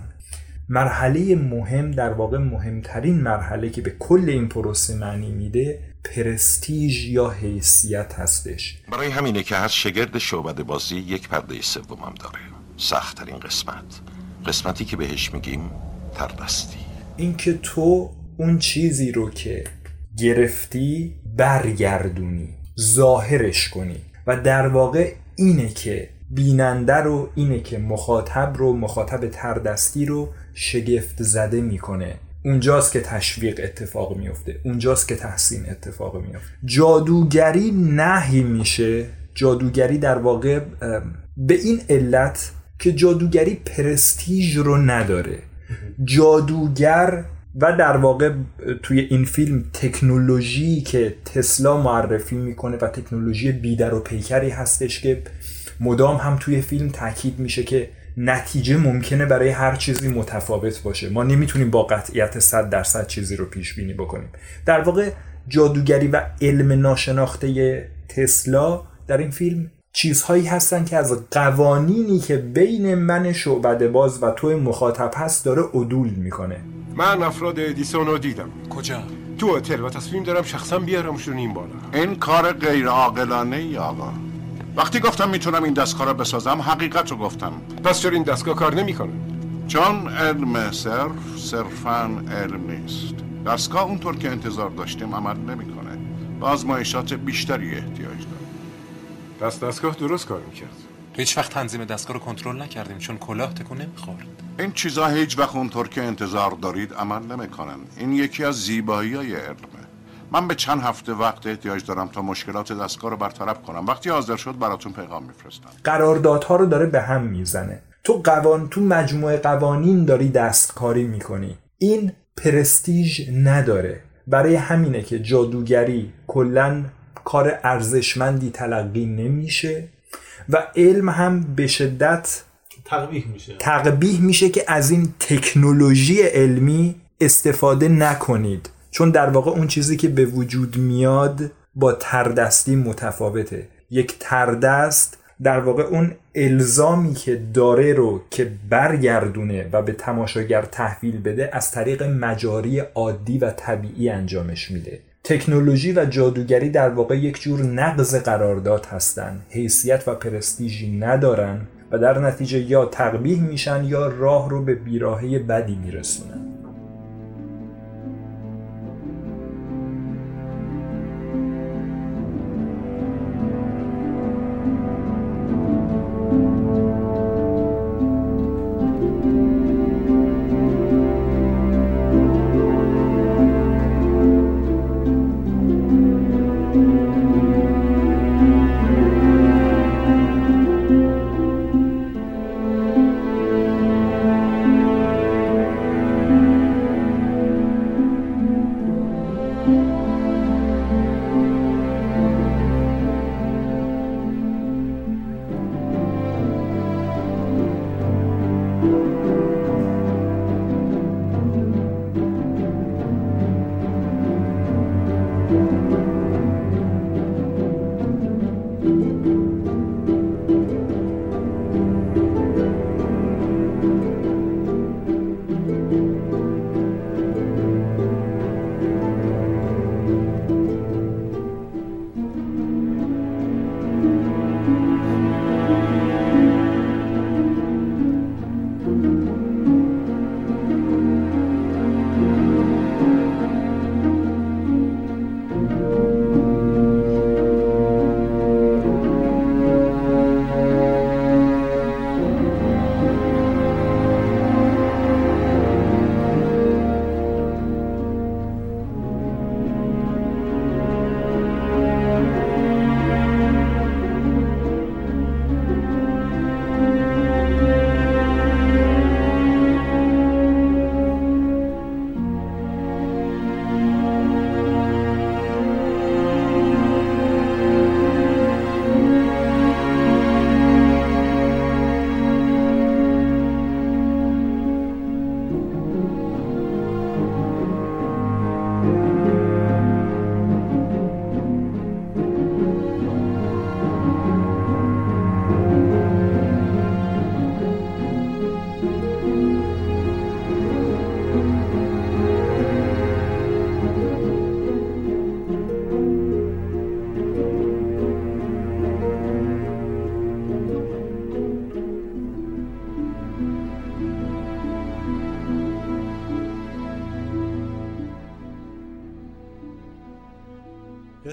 مرحله مهم در واقع مهمترین مرحله که به کل این پروسه معنی میده پرستیژ یا حیثیت هستش. برای همینه که هر شگرد شعبد بازی یک پرده سومم داره. سختترین قسمت. قسمتی که بهش میگیم تردستی. اینکه تو اون چیزی رو که گرفتی برگردونی ظاهرش کنی و در واقع اینه که بیننده رو اینه که مخاطب رو مخاطب تردستی رو شگفت زده می‌کنه. اونجاست که تشویق اتفاق میفته اونجاست که تحسین اتفاق میفته جادوگری نهی میشه. جادوگری در واقع به این علت که جادوگری پرستیژ رو نداره. جادوگر و در واقع توی این فیلم تکنولوژی که تسلا معرفی می‌کنه و تکنولوژی بیدر و پیکری هستش که مدام هم توی فیلم تاکید میشه که نتیجه ممکنه برای هر چیزی متفاوت باشه. ما نمی‌تونیم با قطعیت 100 درصد چیزی رو پیش بینی بکنیم. در واقع جادوگری و علم ناشناخته تسلا در این فیلم چیزهایی هستن که از قوانینی که بین من شعبده باز و تو مخاطب هست داره عدول می‌کنه. من افراد ادیسون رو دیدم. کجا؟ تو هتل. و تصمیم دارم شخصا بیارمشون این بالا. این کار غیر عاقلانه ای آقا. وقتی گفتم می‌تونم این دستگاه رو بسازم حقیقت رو گفتم. پس چرا این دستگاه کار نمی‌کنه؟ چون علم صرف صرفا علم نیست. دستگاه اونطور که انتظار داشتیم عمل نمی‌کنه. به آزمایشات بیشتری احتیاج داره. پس دستگاه درست کار می‌کرد. هیچ وقت تنظیم دستگاه رو کنترل نکردیم چون کلاه تکون نمی‌خورد. این چیزا هیچ وقت اونطور که انتظار دارید عمل نمی‌کنن. این یکی از زیبایی های علمه من به چند هفته وقت احتیاج دارم تا مشکلات دستگاه رو برطرف کنم. وقتی حاضر شد براتون پیغام میفرستم. قراردادها رو داره به هم می‌زنه. تو قوان تو مجموعه قوانین داری دستکاری می‌کنی. این پرستیژ نداره. برای همینه که جادوگری کلا کار ارزشمندی تلقی نمیشه و علم هم به شدت تقبیح میشه. تقبیح میشه که از این تکنولوژی علمی استفاده نکنید. چون در واقع اون چیزی که به وجود میاد با تردستی متفاوته. یک تردست در واقع اون الزامی که داره رو که برگردونه و به تماشاگر تحویل بده از طریق مجاری عادی و طبیعی انجامش میده. تکنولوژی و جادوگری در واقع یک جور نقض قرارداد هستن. حیثیت و پرستیژی ندارن و در نتیجه یا تقبیح میشن یا راه رو به بیراهه بدی میرسونن.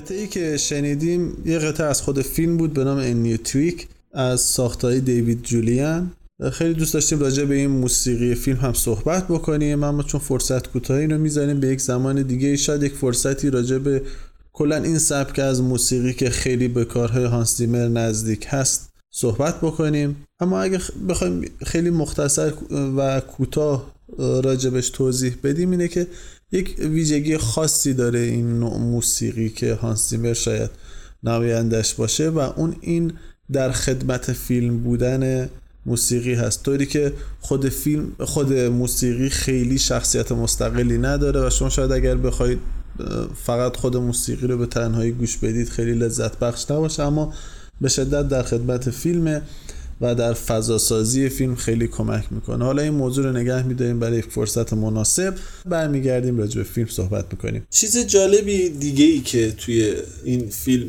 قطعی که شنیدیم یه قطعه از خود فیلم بود به نام انیو تویک از ساختای دیوید جولیان. خیلی دوست داشتیم راجع به این موسیقی فیلم هم صحبت بکنیم اما چون فرصت کوتاهی رو می‌زنیم به یک زمان دیگه شاید یک فرصتی راجع به کلا این سبک از موسیقی که خیلی به کارهای هانس زیمر نزدیک هست صحبت بکنیم. اما اگه بخوایم خیلی مختصر و کوتاه راجبش توضیح بدیم اینه که یک ویژگی خاصی داره این نوع موسیقی که هانس زیمر شاید نمایندش باشه و اون این در خدمت فیلم بودن موسیقی هست. طوری که خود فیلم خود موسیقی خیلی شخصیت مستقلی نداره و شما شاید اگر بخواید فقط خود موسیقی رو به تنهایی گوش بدید خیلی لذت بخش نباشه. اما به شدت در خدمت فیلمه. و در فضاسازی فیلم خیلی کمک می‌کنه. حالا این موضوع رو نگه میداریم برای فرصت مناسب. برمیگردیم راجع به فیلم صحبت می‌کنیم. چیز جالبی دیگه ای که توی این فیلم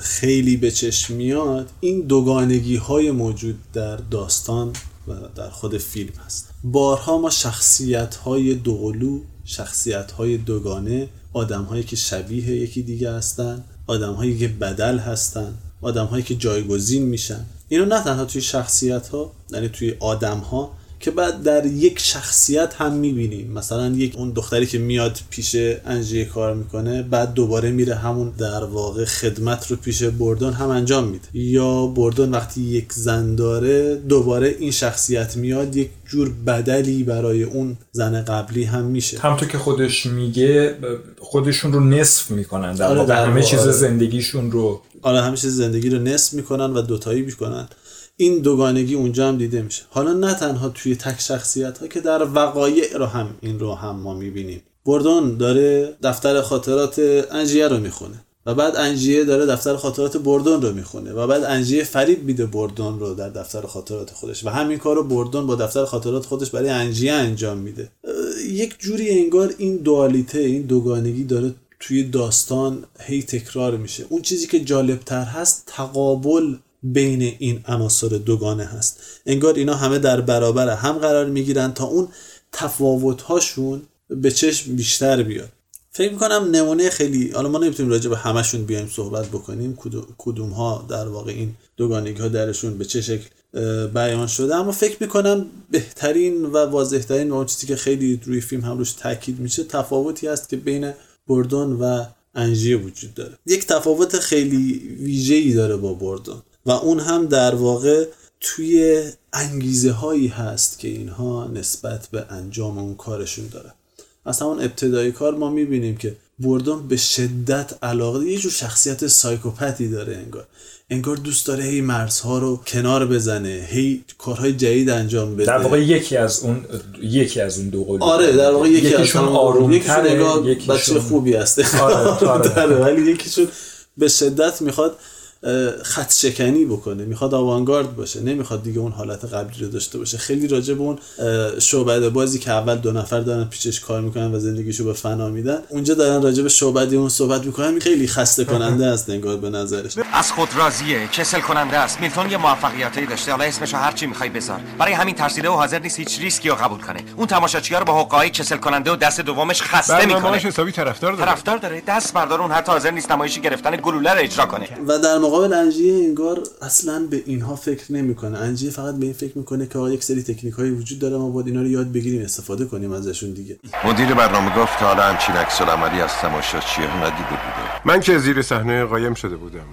خیلی به چشم میاد این دوگانگی های موجود در داستان و در خود فیلم هست. بارها ما شخصیت های دوقلو شخصیت های دوگانه آدم هایی که شبیه یکی دیگه هستن آدم هایی که بدل هستن آدم هایی که جایگزین میشن. اینو نه تنها توی شخصیت ها یعنی توی آدم ها که بعد در یک شخصیت هم می‌بینیم. مثلا یک اون دختری که میاد پیش انجیه کار می‌کنه بعد دوباره میره همون در واقع خدمت رو پیش بردون هم انجام میده. یا بردون وقتی یک زن داره دوباره این شخصیت میاد یک جور بدلی برای اون زن قبلی هم میشه. همطور که خودش میگه خودشون رو نصف می‌کنن در آره در همه چیز زندگیشون رو آره چیز زندگی رو نصف می‌کنن و دوتایی می‌کنن. این دوگانگی اونجا هم دیده میشه. حالا نه تنها توی تک شخصیت ها که در وقایع رو هم این رو هم ما می‌بینیم. بردون داره دفتر خاطرات انجیه رو می‌خونه و بعد انجیه داره دفتر خاطرات بردون رو می‌خونه و بعد انجیه فریب میده بردون رو در دفتر خاطرات خودش و همین کار رو بردون با دفتر خاطرات خودش برای انجیه انجام میده. یک جوری انگار این دوالیته این دوگانگی داره توی داستان هی تکرار میشه. اون چیزی که جالبتر هست تقابل بین این عناصر دوگانه هست. انگار اینا همه در برابر هم قرار می‌گیرن تا اون تفاوت هاشون به چشم بیشتر بیاد. فکر می‌کنم نمونه خیلی حالا ما نمی‌تونیم راجع به همشون بیایم صحبت بکنیم. کدوم ها در واقع این دوگانگی ها درشون به چه شکل بیان شده. اما فکر می‌کنم بهترین و واضحترین و اون چیزی که خیلی روی فیلم هم روش تاکید میشه تفاوتی هست که بین بردون و انژیه وجود داره. یک تفاوت خیلی ویژه‌ای داره با بردون و اون هم در واقع توی انگیزه هایی هست که اینها نسبت به انجام اون کارشون داره از همون ابتدای کار ما می‌بینیم که بردون به شدت علاقه یه جور شخصیت سایکوپتی داره انگار. انگار دوست داره هی مرزها رو کنار بزنه هی کارهای جدید انجام بده. در واقع یکی از اون یکی از اون دو قول آره در واقع یکی یکیشون از آروم یکیشون انگار بچه خوبی هسته. آره، آره. ولی یکیشون به شدت می‌خواد خط شکنی بکنه می‌خواد آوانگارد باشه نمی‌خواد دیگه اون حالت قبلی رو داشته باشه. خیلی راجع به اون شعبده بازی که اول دو نفر دارن پیچش کار می‌کنن و زندگیشو به فنا میدن اونجا دارن راجع به شعبده اون صحبت می‌کنن خیلی خسته کننده است انگار به نظرش. از خود راضیه کسل کننده است. میلتون یه موفقیتی داشته. حالا اسمشو هر چی می‌خوای بذار. برای همین ترسیده و حاضر نیست هیچ ریسکی رو قبول کنه. اون تماشاچی‌ها رو با حقای کسل کننده و دست دومش خسته می‌کنه. حسابی طرفدار داره. طرفدار داره. دست بردار اون حتی حاضر نیست نمایشی گرفتن گلوله رو اجرا کنه. و در مقابل انجیه انگار اصلا به اینها فکر نمی‌کنه. انجیه فقط به این فکر می‌کنه که آقا یک سری تکنیک هایی وجود داره ما باید اینا رو یاد بگیریم استفاده کنیم ازشون دیگه. مدیر برنامه گفت حالا همچین عکس عملی از تماشاچی‌ها ندیده بوده من که زیر صحنه قایم شده بودم.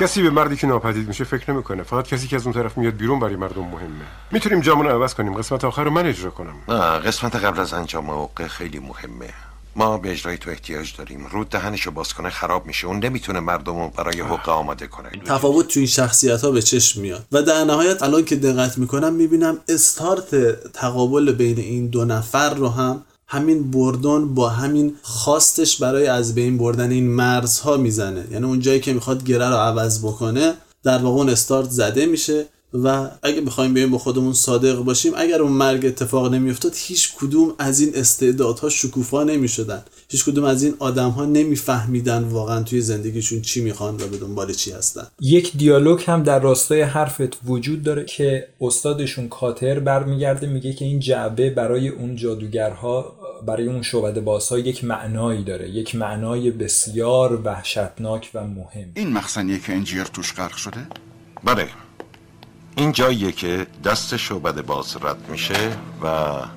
کسی به مردی که ناپدید میشه فکر نمی‌کنه. فقط کسی که از اون طرف میاد بیرون برای مردم مهمه. می‌تونیم جامون رو عوض کنیم. قسمت آخر رو من اجرا کنم. نه قسمت قبل از انجام موقع خیلی مهمه. ما به اجرای تو احتیاج داریم. رود دهنشو باز کنه خراب میشه. اون نمی‌تونه مردم رو برای حقه آماده کنه. تفاوت تو این شخصیت ها به چشم میاد. و در نهایت الان که دقت می‌کنم می‌بینم استارت تقابل بین این دو نفر رو هم همین بردون با همین خواستش برای از بین بردن این مرزها می‌زنه. یعنی اون جایی که می‌خواد گره رو عوض بکنه در واقع اون استارت زده میشه. و اگه بخوایم بیایم با خودمون صادق باشیم اگر اون مرگ اتفاق نمیافتاد هیچ کدوم از این استعدادها شکوفا نمی‌شدن. هیچ کدوم از این آدم ها نمیفهمیدن واقعا توی زندگیشون چی می‌خوان و به دنبال چی هستن. یک دیالوگ هم در راستای حرفت وجود داره که استادشون کاتر برمیگرده میگه که این جعبه برای اون جادوگرها برای اون شعبده بازها یک معنایی داره یک معنای بسیار وحشتناک و مهم. این مخزنیه که انجیر توش غرق شده؟ بله. این جاییه که دست شعبده باز رد میشه و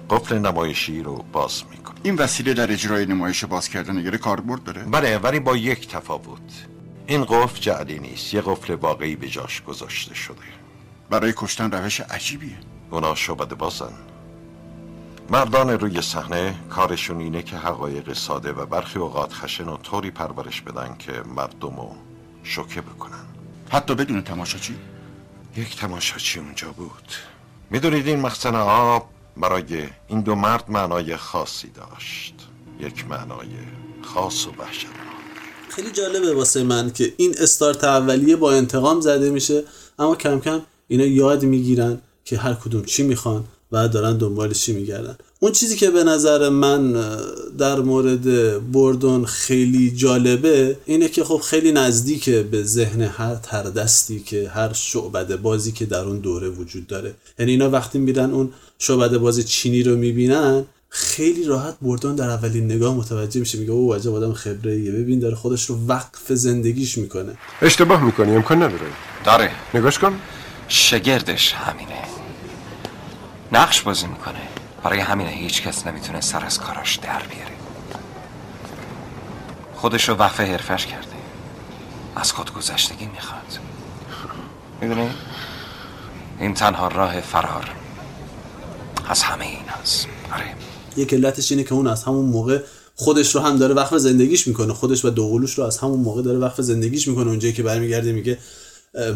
قفل نمایشی رو باز می‌کنه. این وسیله در اجرای نمایش باز کردن گره کاربرد داره؟ بله ولی با یک تفاوت. این قفل جعلی نیست یه قفل واقعی به جاش گذاشته شده. برای کشتن روش عجیبیه. اونا شعبده بازن. مردان روی صحنه کارشون اینه که حقایق ساده و برخی اوقات خشن و طوری پرورش بدن که مردم رو شوکه بکنن. حتی بدون تماشاچی؟ یک تماشاچی اونجا بود. می‌دونید این مخزن آب برای این دو مرد معنای خاصی داشت. یک معنای خاص و وحشتناک. خیلی جالبه واسه من که این استارت اولیه با انتقام زده میشه اما کم کم اینا یاد می‌گیرن که هر کدوم چی می‌خوان و دارن دنبال چی میگردن. اون چیزی که به نظر من در مورد بردون خیلی جالبه اینه که خب خیلی نزدیکه به ذهن هر تردستی که هر شعبده بازی که در اون دوره وجود داره. یعنی اینا وقتی میرن اون شعبده باز چینی رو می‌بینن خیلی راحت بردون در اولین نگاه متوجه میشه میگه او عجب آدم خبره یه ببین داره خودش رو وقف زندگیش می‌کنه. اشتباه می‌کنی امکان نداره. داره. نگاش کن. شگردش همینه. نقش بازی می‌کنه. برای همینه هیچ کس نمی‌تونه سر از کاراش در بیاره. خودش رو وقف حرفش کرده. از خود گذشتگی می‌خواد. می‌دونی؟ این تنها راه فرار از همه این هست. آره. یک علتش اینه که اون از همون موقع خودش رو هم داره وقف زندگیش می‌کنه. خودش و دوقلوش رو از همون موقع داره وقف زندگیش می‌کنه. اونجایی که برمیگرده میگه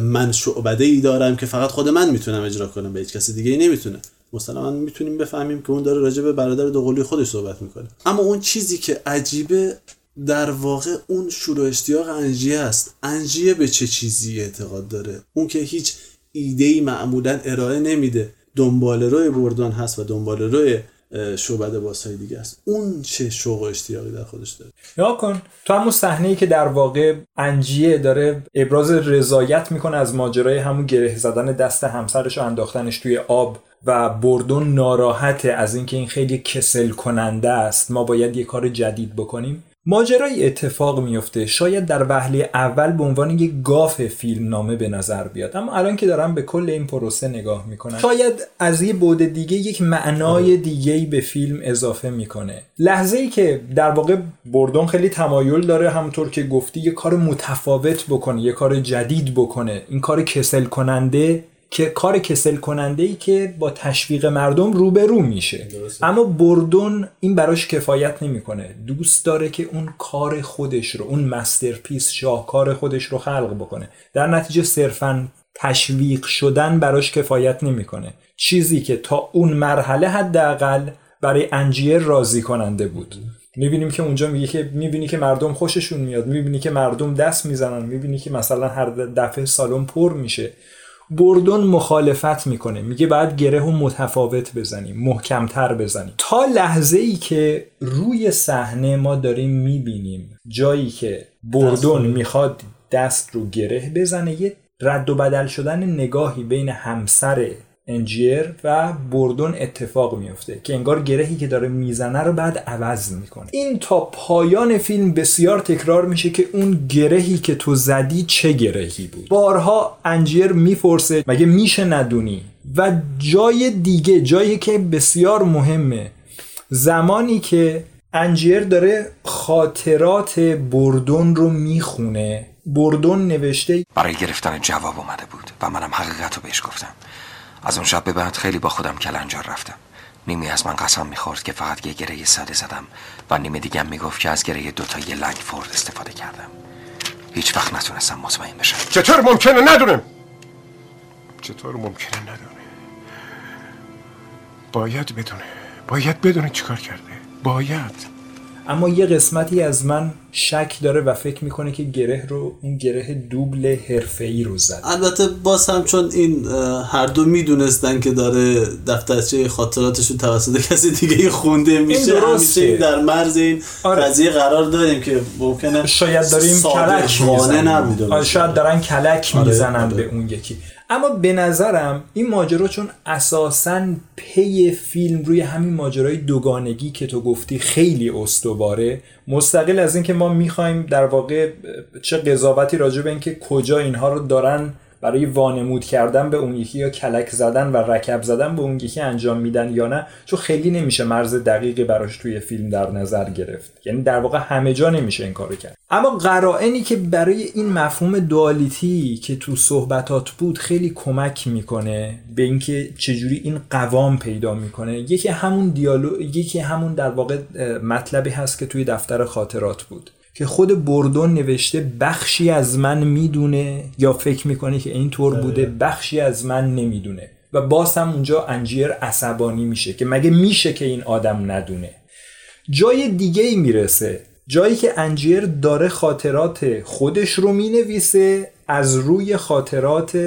من شعبده ای دارم که فقط خود من می‌تونم اجرا کنم. به هیچ کسی دیگه ای نمی‌تونه. مثلا می‌تونیم بفهمیم که اون داره راجع به برادر دوقلوی خودش صحبت می‌کنه. اما اون چیزی که عجیبه در واقع اون شور و اشتیاق انجیه است. انجیه به چه چیزی اعتقاد داره؟ اون که هیچ ایده ای معمولا ارائه نمیده. دنبال روی بردان هست و دنبال روی شعبده بازهای دیگه است. اون چه شوق و اشتیاقی در خودش داره؟ یا کن. تو همون صحنه ای که در واقع انجیه داره ابراز رضایت می‌کنه از ماجرای همون گره زدن دست همسرش و انداختنش توی آب. و بردون ناراحته از اینکه این خیلی کسل کننده است ما باید یه کار جدید بکنیم. ماجرای اتفاق میفته. شاید در وهله اول به عنوان یک گاف فیلم نامه به نظر بیاد. اما الان که دارم به کل این پروسه نگاه می‌کنم. شاید از یه بود دیگه یک معنای دیگه به فیلم اضافه می‌کنه. لحظه ای که در واقع بردون خیلی تمایل داره همونطور که گفتی یه کار متفاوت بکنه یه کار جدید بکنه. این کار کسل کننده که کار کسل کننده ای که با تشویق مردم روبرو میشه. اما بردون این براش کفایت نمی‌کنه. دوست داره که اون کار خودش رو اون masterpiece شاهکار خودش رو خلق بکنه. در نتیجه صرفا تشویق شدن براش کفایت نمی‌کنه. چیزی که تا اون مرحله حداقل برای انجیر راضی کننده بود. می‌بینیم که اونجا میگه که می‌بینی که مردم خوششون میاد. می‌بینی که مردم دست می‌زنن. می‌بینی که مثلا هر دفعه سالن پر میشه. بردون مخالفت می‌کنه. میگه باید گره و متفاوت بزنیم محکمتر بزنیم. تا لحظه ای که روی صحنه ما داریم می‌بینیم جایی که بردون می‌خواد دست رو گره بزنه یه رد و بدل شدن نگاهی بین همسر انجیر و بردون اتفاق میفته که انگار گرهی که داره می‌زنه رو بعد عوض می‌کنه. این تا پایان فیلم بسیار تکرار میشه که اون گرهی که تو زدی چه گرهی بود. بارها انجیر می‌پرسه مگه میشه ندونی؟ و جای دیگه جایی که بسیار مهمه زمانی که انجیر داره خاطرات بردون رو می‌خونه بردون نوشته برای گرفتن جواب اومده بود و منم حقیقت رو بهش گفتم. از اون شب به بعد خیلی با خودم کلنجار رفتم. نیمی از من قسم می‌خورد که فقط یه گره ساده زدم و نیمه دیگم می‌گفت که از گره دوتا یه لنگ فورد استفاده کردم. هیچ وقت نتونستم مطمئن بشم. چطور ممکنه؟ ندونم. چطور ممکنه؟ ندونه باید بدونه. باید بدونه چیکار کرده. باید. اما یه قسمتی از من شک داره و فکر می‌کنه که گره رو این گره دوبل حرفه‌ای رو زد. البته باز هم چون این هر دو می‌دونستن که داره دفترچه خاطراتشون توسط کسی دیگه خونده میشه همیشه در مرز این آره. قضیه قرار داریم که ممکنه شاید داریم کلک می‌زنن نبوده آره شاید دارن کلک آره، می‌زنن آره. به اون یکی. اما به نظرم این ماجرا چون اساسا پی فیلم روی همین ماجرای دوگانگی که تو گفتی خیلی استواره مستقل از اینکه ما می‌خوایم در واقع چه قضاوتی راجع به اینکه کجا اینها رو دارن برای وانمود کردن به اون یکی یا کلک زدن و رکب زدن به اون یکی انجام میدن یا نه چون خیلی نمیشه مرز دقیقی براش توی فیلم در نظر گرفت. یعنی در واقع همه جا نمیشه این کارو کرد. اما قرائنی که برای این مفهوم دوالیتی که تو صحبتات بود خیلی کمک می‌کنه به اینکه چجوری این قوام پیدا می‌کنه. یکی همون دیالوگ یکی همون در واقع مطلبی هست که توی دفتر خاطرات بود. که خود بردون نوشته بخشی از من می‌دونه یا فکر می‌کنه که اینطور بوده بخشی از من نمی‌دونه. و باز هم اونجا انجیر عصبانی میشه که مگه میشه که این آدم ندونه. جای دیگه ای می‌رسه. جایی که انجیر داره خاطرات خودش رو می‌نویسه از روی خاطرات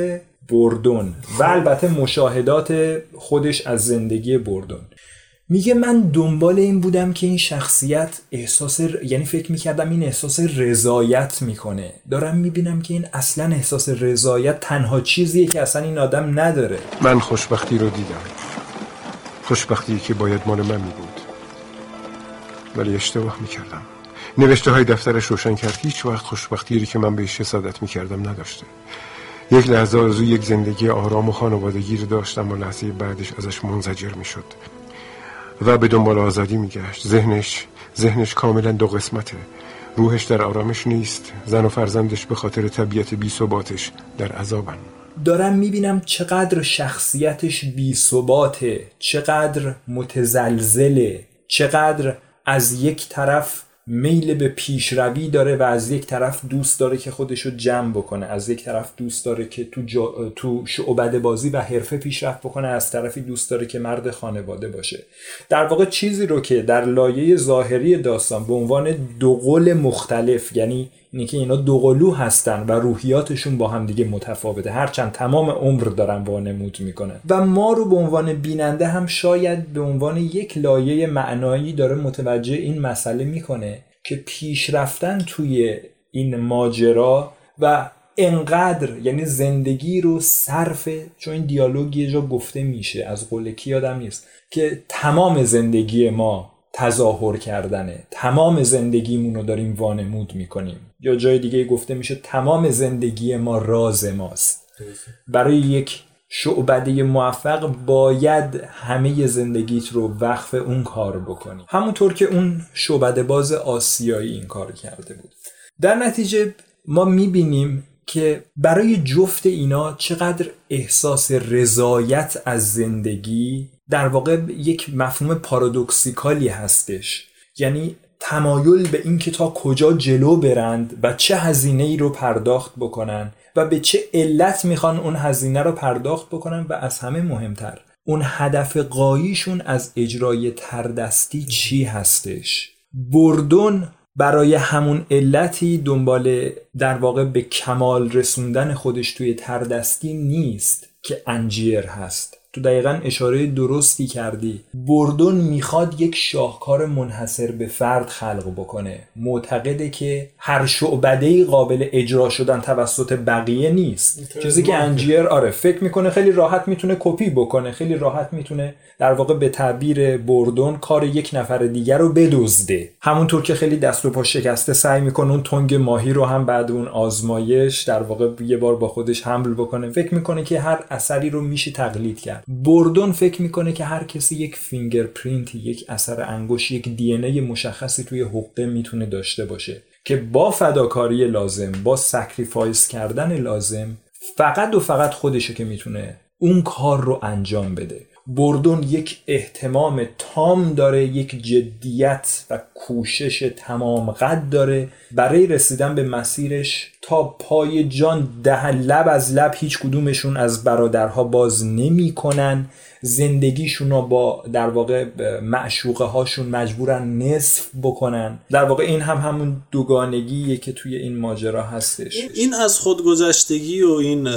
بردون. و البته مشاهدات خودش از زندگی بردون. میگه من دنبال این بودم که این شخصیت احساس یعنی فکر می‌کردم این احساس رضایت می‌کنه. دارم می‌بینم که این اصلا احساس رضایت تنها چیزیه که اصلا این آدم نداره. من خوشبختی رو دیدم. خوشبختی که باید مال من میبود. ولی اشتباه می‌کردم. نوشته های دفترش روشن کرد هیچ وقت خوشبختی رو که من بهش حسادت می‌کردم نداشته. یک لحظه آرزو یک زندگی آرام و خانوادگی رو داشت اما لحظه بعدش ازش منزجر می‌شد. و به دنبال آزادی میگشت. ذهنش ذهنش کاملا دو قسمته. روحش در آرامش نیست. زن و فرزندش به خاطر طبیعت بی ثباتش در عذابن. دارم می‌بینم چقدر شخصیتش بی ثباته چقدر متزلزله چقدر از یک طرف میل به پیشروی داره و از یک طرف دوست داره که خودشو جمع بکنه از یک طرف دوست داره که تو, جا... تو شعبد بازی و حرفه پیشرفت بکنه از طرفی دوست داره که مرد خانواده باشه. در واقع چیزی رو که در لایه ظاهری داستان به عنوان دو قول مختلف یعنی اینه که اینا دوقلو هستن و روحیاتشون با هم دیگه متفاوته. هرچند تمام عمر دارن وانمود می‌کنن. و ما رو به عنوان بیننده هم شاید به عنوان یک لایه معنایی داره متوجه این مسئله می‌کنه که پیشرفتن توی این ماجرا و انقدر یعنی زندگی رو صرف چون این دیالوگ یه جا گفته میشه از قول کی یادم نیست که تمام زندگی ما تظاهر کردنه. تمام زندگیمون رو داریم وانمود می‌کنیم. یا جای دیگه گفته میشه تمام زندگی ما راز ماست. برای یک شعبده موفق باید همه زندگیت رو وقف اون کار بکنی. همونطور که اون شعبده باز آسیایی این کار کرده بود. در نتیجه ما می‌بینیم که برای جفت اینا چقدر احساس رضایت از زندگی در واقع یک مفهوم پارادوکسیکالی هستش. یعنی تمایل به اینکه تا کجا جلو برند و چه هزینه ای رو پرداخت بکنن و به چه علت می‌خوان اون هزینه رو پرداخت بکنن و از همه مهمتر اون هدف قاییشون از اجرای تردستی چی هستش؟ بردون برای همون علتی دنبال در واقع به کمال رسوندن خودش توی تردستی نیست که انجیر هست. تو دقیقا اشاره درستی کردی. بردون می‌خواد یک شاهکار منحصر به فرد خلق بکنه. معتقده که هر شعبده قابل اجرا شدن توسط بقیه نیست. چیزی که انجیر آره فکر می‌کنه خیلی راحت می‌تونه کپی بکنه خیلی راحت می‌تونه در واقع به تعبیر بردون کار یک نفر دیگر رو بدزده. همونطور که خیلی دست و پا شکسته سعی می‌کنه اون تنگ ماهی رو هم بعد اون آزمایش در واقع یه بار با خودش حمل بکنه. فکر می‌کنه که هر اثری رو میشه تقلید کرد. بردون فکر می‌کنه که هر کسی یک fingerprint یک اثر انگشت یک DNA مشخصی توی حقه می‌تونه داشته باشه که با فداکاری لازم با sacrifice کردن لازم فقط و فقط خودشه که می‌تونه اون کار رو انجام بده. بردون یک اهتمام تام داره یک جدیت و کوشش تمام قد داره. برای رسیدن به مسیرش تا پای جان ده لب از لب هیچ کدومشون از برادرها باز نمی کنن زندگیشون رو با در واقع معشوقه هاشون مجبورن نصف بکنن. در واقع این هم همون دوگانگیه که توی این ماجرا هستش. این از خودگذشتگی و این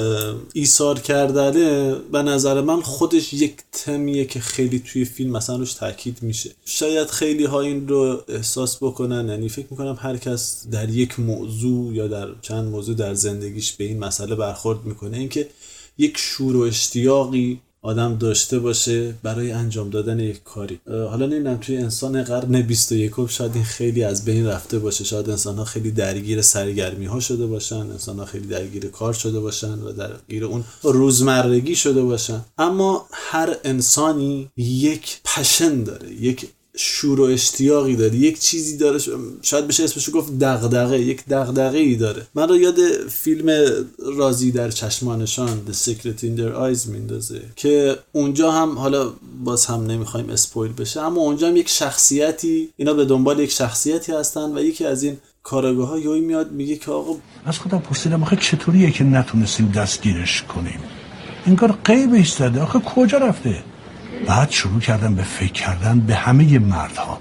ایثار کردنه به نظر من خودش یک تمیه که خیلی توی فیلم مثلا روش تاکید میشه. شاید خیلی ها این رو احساس بکنن یعنی فکر می‌کنم هر کس در یک موضوع یا در موضوع در زندگیش به این مسئله برخورد می‌کنه. اینکه یک شور و اشتیاقی آدم داشته باشه برای انجام دادن یک کاری. حالا نمی‌دونم توی انسان قرن 21 شاید این خیلی از بین رفته باشه. شاید انسان ها خیلی درگیر سرگرمی ها شده باشن انسان ها خیلی درگیر کار شده باشن و درگیر اون روزمرگی شده باشن. اما هر انسانی یک پشن داره یک شور و اشتیاقی داره. یک چیزی داره شاید بشه اسمشو گفت دغدغه. یک دغدغه ای داره. من رو یاد فیلم رازی در چشمانشان The Secret in Their Eyes میندازه که اونجا هم حالا باز هم نمی‌خوایم اسپویل بشه اما اونجا هم یک شخصیتی اینا به دنبال یک شخصیتی هستن و یکی از این کاراگاه ها یوی میاد میگه که آقا از خودم پرسیدم آخه چطوریه که نتونستیم دستگیرش کنیم؟ انگار قیبش زده. آخه کجا رفته؟ بعد شروع کردم به فکر کردن به همه مردها.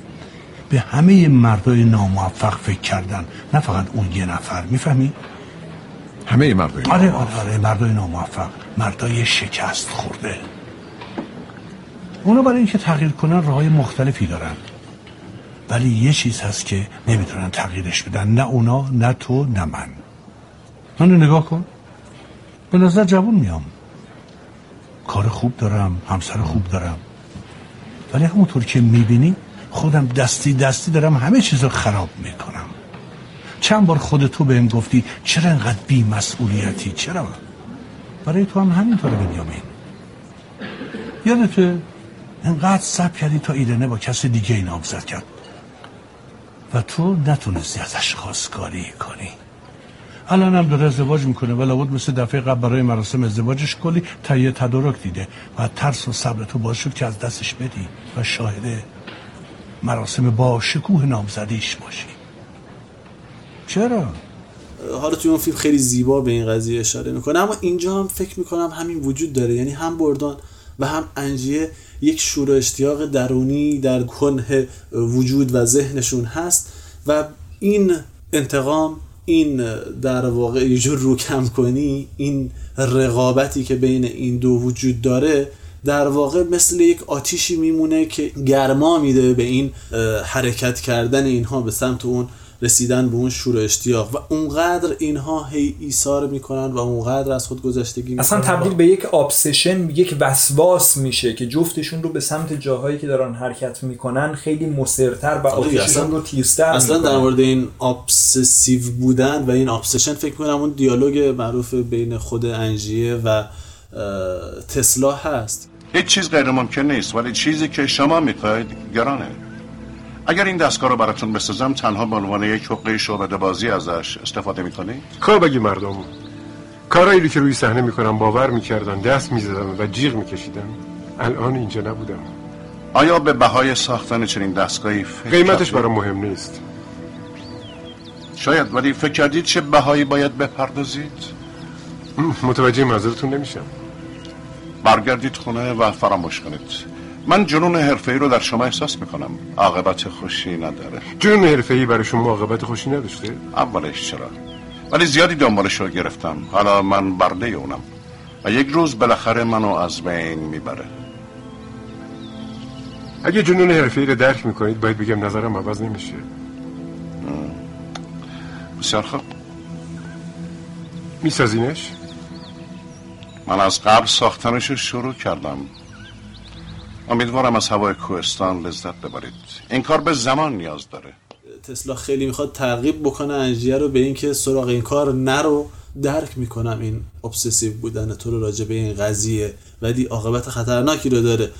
به همه مردای ناموفق فکر کردن. نه فقط اون یه نفر می‌فهمی؟ همه مردای آره آره آره مردای ناموفق. مردای شکست خورده. اونا برای اینکه تغییر کنن راهای مختلفی دارن. ولی یه چیز هست که نمی‌تونن تغییرش بدن. نه اونا نه تو نه من. منو نگاه کن. به نظر جوون میام. کار خوب دارم همسر خوب دارم. ولی همونطور که می‌بینی خودم دستی دستی دارم همه چیز رو خراب می‌کنم. چند بار خود تو بهم گفتی چرا انقدر بی مسئولیتی چرا؟ برای تو هم همینطوره بنیامین. یادته انقدر سب کردی تا ایرنه با کس دیگه این نامزد کرد. و تو نتونستی ازش خواستگاری کنی. الان هم داره ازدواج می‌کنه. ولی لابد مثل دفعه قبل برای مراسم ازدواجش کلی تهیه تدارک دیده و ترس و صبر تو باعث شد که از دستش بدی و شاهد مراسم با شکوه نامزدیش باشی. چرا؟ حالا توی اون فیلم خیلی زیبا به این قضیه اشاره می‌کنه. اما اینجا هم فکر می‌کنم همین وجود داره. یعنی هم بردان و هم انجیه یک شور و اشتیاق درونی در کنه وجود و ذهنشون هست و این انتقام این در واقع یه جور رو کم کنی این رقابتی که بین این دو وجود داره در واقع مثل یک آتیشی میمونه که گرما میده به این حرکت کردن اینها به سمت اون رسیدن به اون شور اشتیاق و اونقدر اینها هی ایثار می‌کنن و اونقدر از خود گذشتگی می‌کنن. اصلا تبدیل به یک obsession یک وسواس میشه که جفتشون رو به سمت جاهایی که دارن حرکت می‌کنن خیلی مصرتر و آتیششون رو تیزتر اصلا در مورد این obsessive بودن و این obsession فکر کنم اون دیالوگ معروف بین خود انجیه و تسلا هست. هیچ چیز غیر ممکن نیست ولی چیزی که شما می‌خواید گرانه. اگر این دستگاه رو براتون بسازم تنها به عنوان یک حقه شعبده بازی ازش استفاده می‌کنی؟ خب بگی مردم. کارایی که روی صحنه می‌کنم باور می‌کردن دست می‌زدم و جیغ میکشیدم الان اینجا نبودم. آیا به بهای ساختن چنین دستگاهی فکر قیمتش برام مهم نیست. شاید ولی فکر کردید چه بهایی باید بپردازید؟ متوجه منظورتون نمیشم. برگردید خونه و فراموش کنید. من جنون حرفه‌ای رو در شما احساس می‌کنم. عاقبت خوشی نداره. جنون حرفه‌ای برای شما عاقبت خوشی نداشته؟ اولش چرا؟ ولی زیادی دنبالش رو گرفتم. حالا من برده اونم. و یک روز بالاخره منو از بین می‌بره. اگه جنون حرفه‌ای رو درک می‌کنید باید بگم نظرم عوض نمیشه. بسیار خوب. میسازینش؟ من از قبل ساختنش رو شروع کردم. امیدوارم از هوای کوهستان لذت ببرید. این کار به زمان نیاز داره. تسلا خیلی می‌خواد ترغیب بکنه انجیه رو به اینکه سراغ این کار نرو. درک می‌کنم این ابسسیو بودن تو رو راجع به این قضیه. ولی عاقبت خطرناکی رو داره.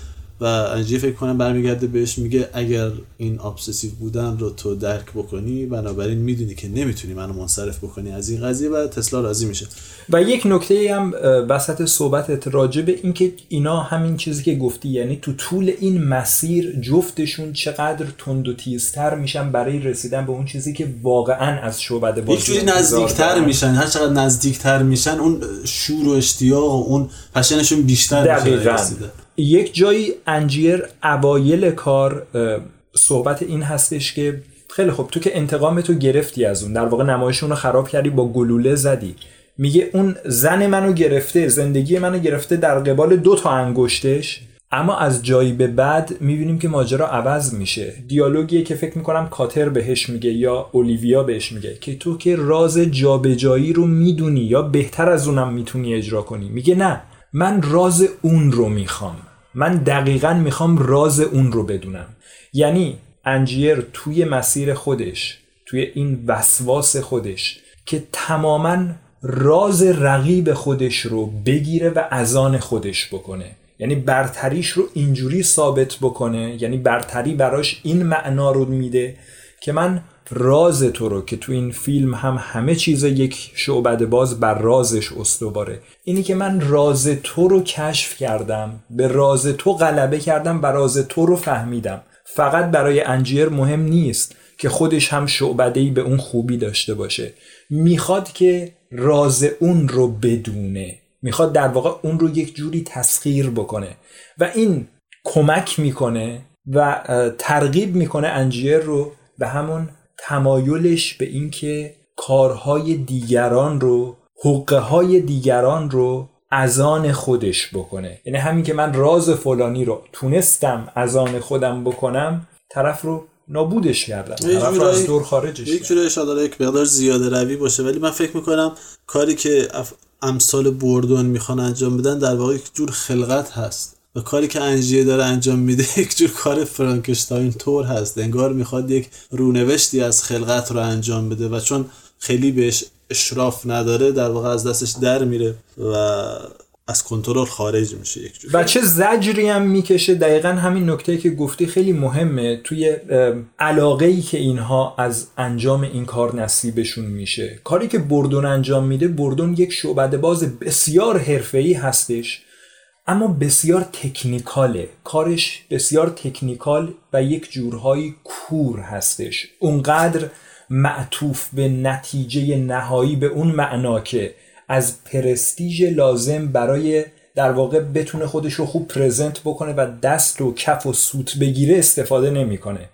و انجیه فکر کنم برمیگرده بهش میگه اگر این ابسسیو بودن رو تو درک بکنی بنابراین می‌دونی که نمی‌تونی منو منصرف بکنی از این قضیه و تسلا راضی میشه. و یک نکته هم وسط صحبتت راجع به اینکه اینا همین چیزی که گفتی یعنی تو طول این مسیر جفتشون چقدر تند و تیزتر میشن برای رسیدن به اون چیزی که واقعا از شعبده بازی یک نزدیکتر میشن هر چقدر نزدیکتر میشن اون شور و اشتیاق و اون پشنشون بیشتر میشه یک جایی انجیر اوایل کار صحبت این هستش که خیلی خب تو که انتقام تو گرفتی از اون در واقع نمایشون رو خراب کردی با گلوله زدی. میگه اون زن منو گرفته زندگی منو گرفته در قبال دو تا انگشتش اما از جایی به بعد می‌بینیم که ماجرا عوض میشه. دیالوگیه که فکر می‌کنم کاتر بهش میگه یا اولیویا بهش میگه که تو که راز جابجایی رو می‌دونی یا بهتر از اونم می‌تونی اجرا کنی. میگه نه. من راز اون رو می‌خوام. من دقیقا می‌خوام راز اون رو بدونم. یعنی انجیر توی مسیر خودش توی این وسواس خودش که تماما راز رقیب خودش رو بگیره و ازان خودش بکنه. یعنی برتریش رو اینجوری ثابت بکنه یعنی برتری براش این معنا رو میده که من راز تو رو که تو این فیلم هم همه چیز یک شعبد باز بر رازش استواره. اینی که من راز تو رو کشف کردم به راز تو غلبه کردم و راز تو رو فهمیدم. فقط برای انجیر مهم نیست که خودش هم شعبدهی به اون خوبی داشته باشه. می‌خواد که راز اون رو بدونه. می‌خواد در واقع اون رو یک جوری تسخیر بکنه. و این کمک می‌کنه و ترغیب می‌کنه انجیر رو به همون تمایلش به اینکه کارهای دیگران رو حقه های دیگران رو از آن خودش بکنه. یعنی همین که من راز فلانی رو تونستم از آن خودم بکنم طرف رو نابودش کردم. طرف رو از دور خارجش یک جوری اشاره یک مقدار زیاده روی باشه ولی من فکر می‌کنم کاری که امثال بردون می‌خوان انجام بدن در واقع یک جور خلقت هست. و کاری که انجیه داره انجام میده یک جور کار فرانکشتاین طور هست. انگار می‌خواد یک رونوشتی از خلقت رو انجام بده و چون خیلی بهش اشراف نداره در واقع از دستش در میره و از کنترل خارج میشه یک جور. و چه زجری هم می‌کشه؟ دقیقا همین نکته که گفتی خیلی مهمه. توی علاقه ای که اینها از انجام این کار نصیبشون میشه. کاری که بردون انجام میده بردون یک شعبده باز بسیار حرفه‌ای هستش. اما بسیار تکنیکاله. کارش بسیار تکنیکال و یک جورهایی کور هستش. اونقدر معطوف به نتیجه نهایی به اون معنا که از پرستیژ لازم برای در واقع بتونه خودش رو خوب پرزنت بکنه و دست و کف و سوت بگیره استفاده نمی‌کنه.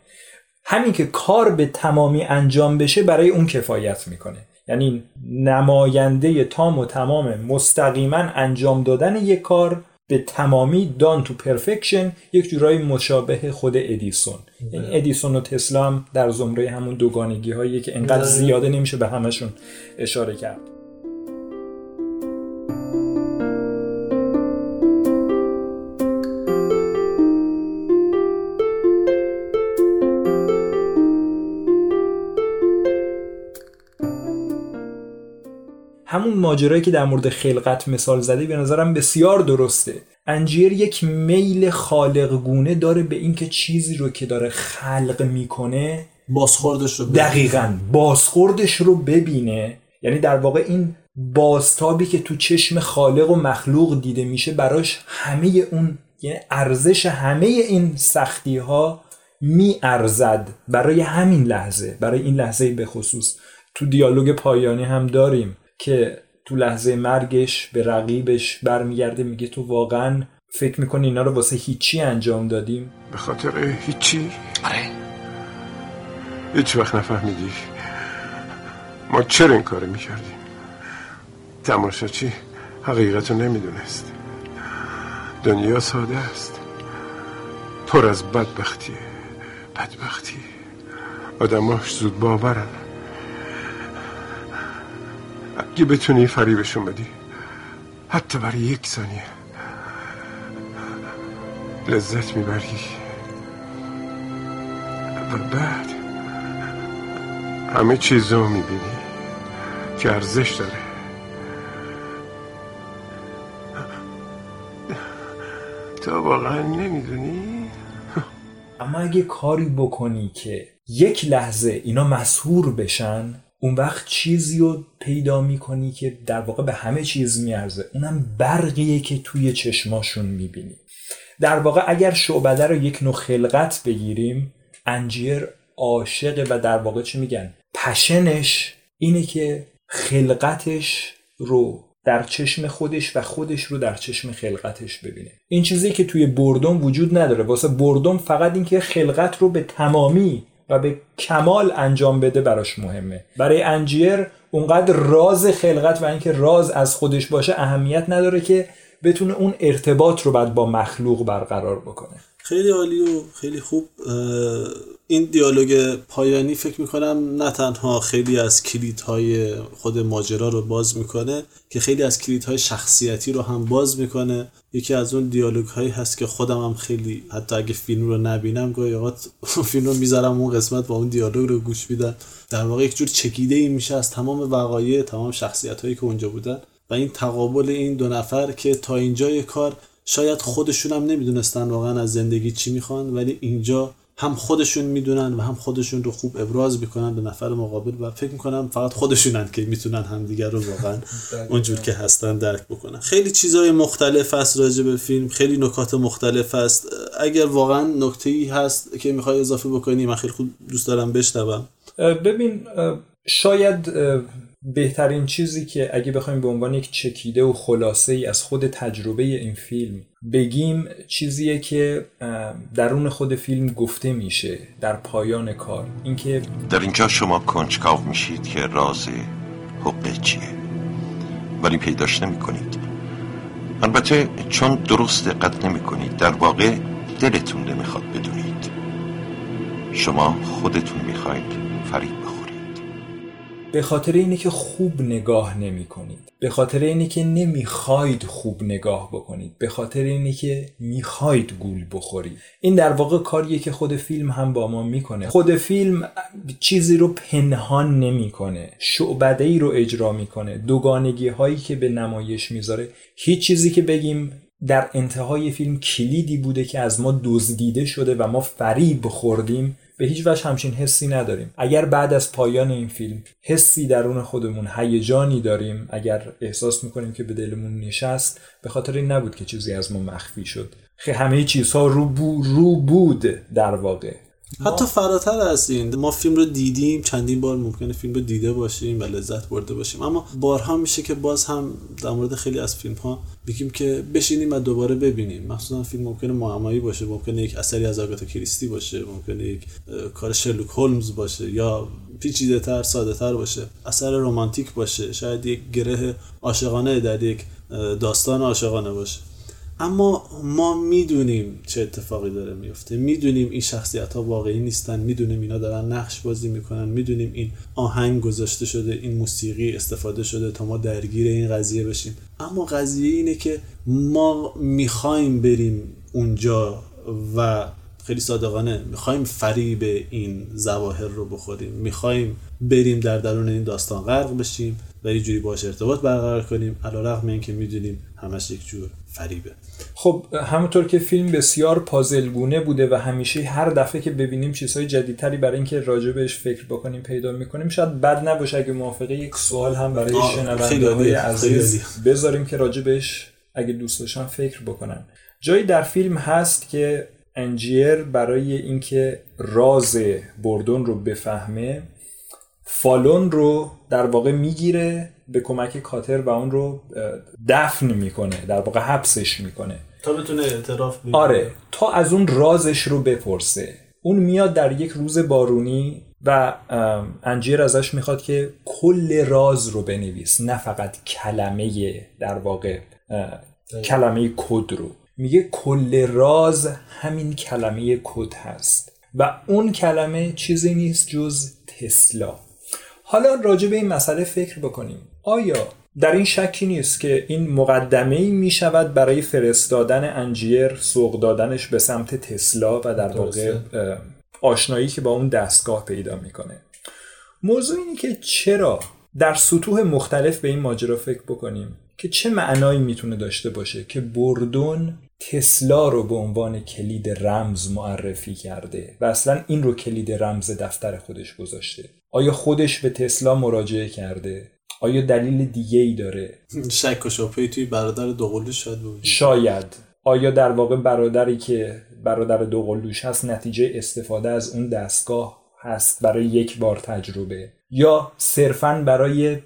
همین که کار به تمامی انجام بشه برای اون کفایت می‌کنه. یعنی نماینده تام و تمام مستقیما انجام دادن یک کار به تمامی دان تو پرفکشن یک جورایی مشابه خود ادیسون. این یعنی ادیسون و تسلا هم در زمره همون دوگانگی هایی که انقدر زیاده نمیشه به همشون اشاره کرد. همون ماجرایی که در مورد خلقت مثال زدی به نظرم بسیار درسته. انجیر یک میل خالقگونه داره به اینکه چیزی رو که داره خلق می‌کنه بازخوردش رو ببینه. دقیقا بازخوردش رو ببینه. یعنی در واقع این بازتابی که تو چشم خالق و مخلوق دیده میشه براش همه اون یعنی ارزش همه این سختی ها می ارزد برای همین لحظه برای این لحظه به خصوص. تو دیالوگ پایانی هم داریم. که تو لحظه مرگش به رقیبش برمیگرده میگه تو واقعا فکر می‌کنی اینا رو واسه هیچی انجام دادیم؟ به خاطر هیچی؟ آره. هیچ وقت نفهمیدی. ما چرا این کار می‌کردیم؟ تماشاچی حقیقت رو نمی‌دونست. دنیا ساده است. پر از بدبختی. بدبختی. آدماش زود باورن. اگه بتونی فریبشون بدی. حتی برای یک ثانیه. لذت می‌بری. و بعد همه چیز رو می‌بینی که ارزش داره. تو واقعا نمی‌دونی؟ اما اگه کاری بکنی که یک لحظه اینا مسهور بشن اون وقت چیزی رو پیدا می‌کنی که در واقع به همه چیز میارزه. اونم برقیه که توی چشماشون می‌بینی. در واقع اگر شعبده رو یک نوع خلقت بگیریم انجیر عاشق و در واقع چی میگن؟ پشنش اینه که خلقتش رو در چشم خودش و خودش رو در چشم خلقتش ببینه. این چیزی که توی بردم وجود نداره. واسه بردم فقط اینکه خلقت رو به تمامی و به کمال انجام بده براش مهمه. برای انجیر اونقدر راز خلقت و اینکه راز از خودش باشه اهمیت نداره که بتونه اون ارتباط رو بعد با مخلوق برقرار بکنه. خیلی عالی و خیلی خوب این دیالوگ پایانی فکر می‌کنم نه تنها خیلی از کلیدهای خود ماجرا رو باز می‌کنه که خیلی از کلیدهای شخصیتی رو هم باز می‌کنه. یکی از اون دیالوگ هایی هست که خودم هم خیلی حتی اگه فیلم رو نبینم گاهی اوقات فیلم رو می‌ذارم اون قسمت با اون دیالوگ رو گوش میدن. در واقع یک جور چکیده ای میشه از تمام وقایع تمام شخصیت هایی که اونجا بودن و این تقابل این دو نفر که تا اینجای کار شاید خودشون هم نمی‌دونستن واقعا از زندگی چی می‌خوان ولی اینجا هم خودشون می‌دونن و هم خودشون رو خوب ابراز می‌کنن به نفر مقابل و فکر می‌کنم فقط خودشونن که می‌تونن همدیگر رو واقعا اونجور که هستن درک بکنن. خیلی چیزای مختلف هست راجع به فیلم خیلی نکات مختلف هست. اگر واقعا نکته ای هست که می‌خوای اضافه بکنی من خیلی خوب دوست دارم بشنوم. ببین شاید بهترین چیزی که اگه بخوایم به عنوان یک چکیده و خلاصه ای از خود تجربه این فیلم بگیم چیزیه که درون خود فیلم گفته میشه در پایان کار. اینکه در اینجا شما کنجکاو میشید که راز حقه چیه. ولی پیداش نمی کنید البته چون درست دقت نمی کنید در واقع دلتون نمی‌خواد بدونید. شما خودتون می‌خواید فرید به خاطر اینه که خوب نگاه نمی کنید. به خاطر اینه که نمی‌خواید خوب نگاه بکنید. به خاطر اینه که می‌خواید گول بخورید. این در واقع کاریه که خود فیلم هم با ما می‌کنه. خود فیلم چیزی رو پنهان نمی‌کنه شعبده ای رو اجرا می‌کنه دوگانگی هایی که به نمایش می‌ذاره. هیچ چیزی که بگیم در انتهای فیلم کلیدی بوده که از ما دزدیده شده و ما فریب خوردیم به هیچ وجه همچین حسی نداریم. اگر بعد از پایان این فیلم حسی درون خودمون هیجانی داریم اگر احساس می‌کنیم که به دلمون نشست به خاطر این نبود که چیزی از ما مخفی شد. خیلی همه چیزها رو, بو رو بود در واقع. حتی فراتر از این ما فیلم رو دیدیم چندین بار ممکنه فیلم رو دیده باشیم و لذت برده باشیم. اما بارها میشه که باز هم در مورد خیلی از فیلم ها بگیم که بشینیم و دوباره ببینیم. مخصوصا فیلم ممکنه معمایی باشه ممکنه یک اثری از آگاتا کریستی باشه ممکنه یک کار شرلوک هولمز باشه یا پیچیده تر ساده تر باشه اثر رمانتیک باشه. شاید یک گره عاشقانه در یک داستان عاشقانه باشه. اما ما می‌دونیم چه اتفاقی داره میفته می‌دونیم این شخصیت ها واقعی نیستن. می‌دونیم اینا دارن نقش بازی می‌کنن. می‌دونیم این آهنگ گذاشته شده این موسیقی استفاده شده تا ما درگیر این قضیه بشیم. اما قضیه اینه که ما می‌خوایم بریم اونجا و خیلی صادقانه می‌خوایم فریب این زواهر رو بخوریم. می‌خوایم بریم در درون این داستان غرق بشیم. و یه جوری باش ارتباط برقرار کنیم علیرغم اینکه می‌دونیم همش یک جور فریبه. خب همونطور که فیلم بسیار پازلگونه بوده و همیشه هر دفعه که ببینیم چیزهای جدیدتری برای اینکه راجع بهش فکر بکنیم پیدا می‌کنیم شاید بد نباشه اگه موافقه یک سوال هم برای شنونده های عزیز بذاریم که راجع بهش اگه دوست داشتن فکر بکنن. جایی در فیلم هست که انجیر برای اینکه راز بردون رو بفهمه فالون رو در واقع می‌گیره به کمک کاتر و اون رو دفن می‌کنه در واقع حبسش می‌کنه. تا بتونه اعتراف بگیره. آره تا از اون رازش رو بپرسه. اون میاد در یک روز بارونی و انجیر ازش می‌خواد که کل راز رو بنویس نه فقط کلمه در واقع کلمه کد رو. میگه کل راز همین کلمه کد هست. و اون کلمه چیزی نیست جز تسلا. حالا راجع به این مسئله فکر بکنیم. آیا در این شکی نیست که این مقدمه ای می شود برای فرستادن انجیر سوق دادنش به سمت تسلا و در واقع آشنایی که با اون دستگاه پیدا می‌کنه؟ موضوع اینه که چرا در سطوح مختلف به این ماجرا فکر بکنیم که چه معنایی می‌تونه داشته باشه که بردون تسلا رو به عنوان کلید رمز معرفی کرده و اصلا این رو کلید رمز دفتر خودش گذاشته؟ آیا خودش به تسلا مراجعه کرده؟ آیا دلیل دیگه ای داره؟ شک و شبهه توی برادر دوقلوش شاید بود. شاید. آیا در واقع برادری که برادر دوقلوش هست نتیجه استفاده از اون دستگاه هست برای یک بار تجربه؟ یا صرفا برای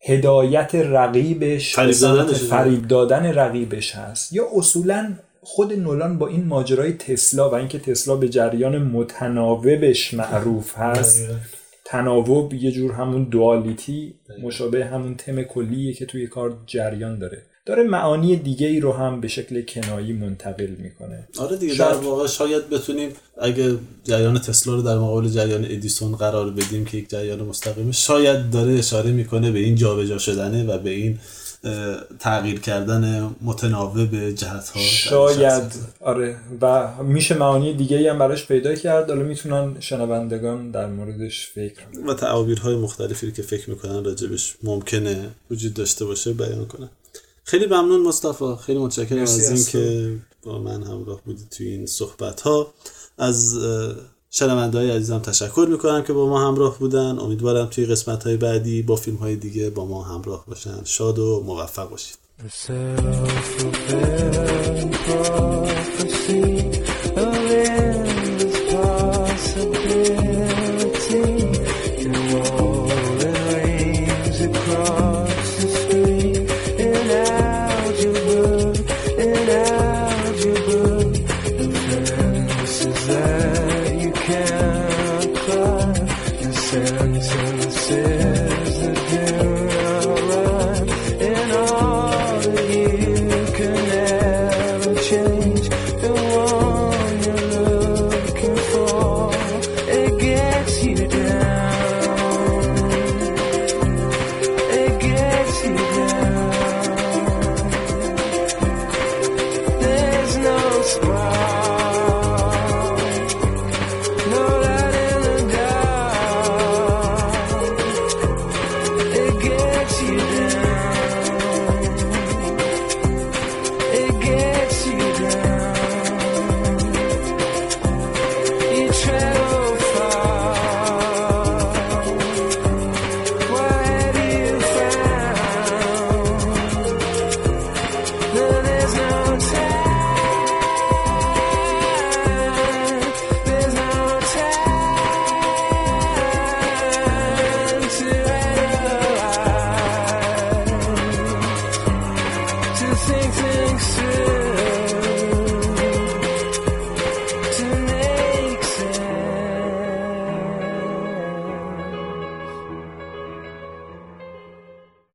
هدایت رقیبش فریب دادن رقیبش هست؟ یا اصولا خود نولان با این ماجرای تسلا و اینکه تسلا به جریان متناوبش معروف هست تناوب یه جور همون دوالیتی مشابه همون تم کلیه که توی کار جریان داره. داره معانی دیگه ای رو هم به شکل کنایی منتقل می‌کنه. آره دیگه شاید- در واقع شاید بتونیم اگه جریان تسلا رو در مقابل جریان ادیسون قرار بدیم که یک جریان مستقیمه شاید داره اشاره می‌کنه به این جابجا شدنه و به این تغییر کردن متناوب جهت ها شاید آره. و میشه معانی دیگه هم براش پیدا کرد. حالا می‌تونن شنوندگان در موردش فکر. و تعابیرهای مختلفی که فکر می‌کنن راجبش ممکنه وجود داشته باشه بیان کنن. خیلی ممنون مصطفی. خیلی متشکرم از. اینکه با من همراه بودی توی این صحبت ها از شنونده های عزیزم تشکر می‌کنم که با ما همراه بودن. امیدوارم توی قسمت های بعدی با فیلم های دیگه با ما همراه باشن. شاد و موفق باشید.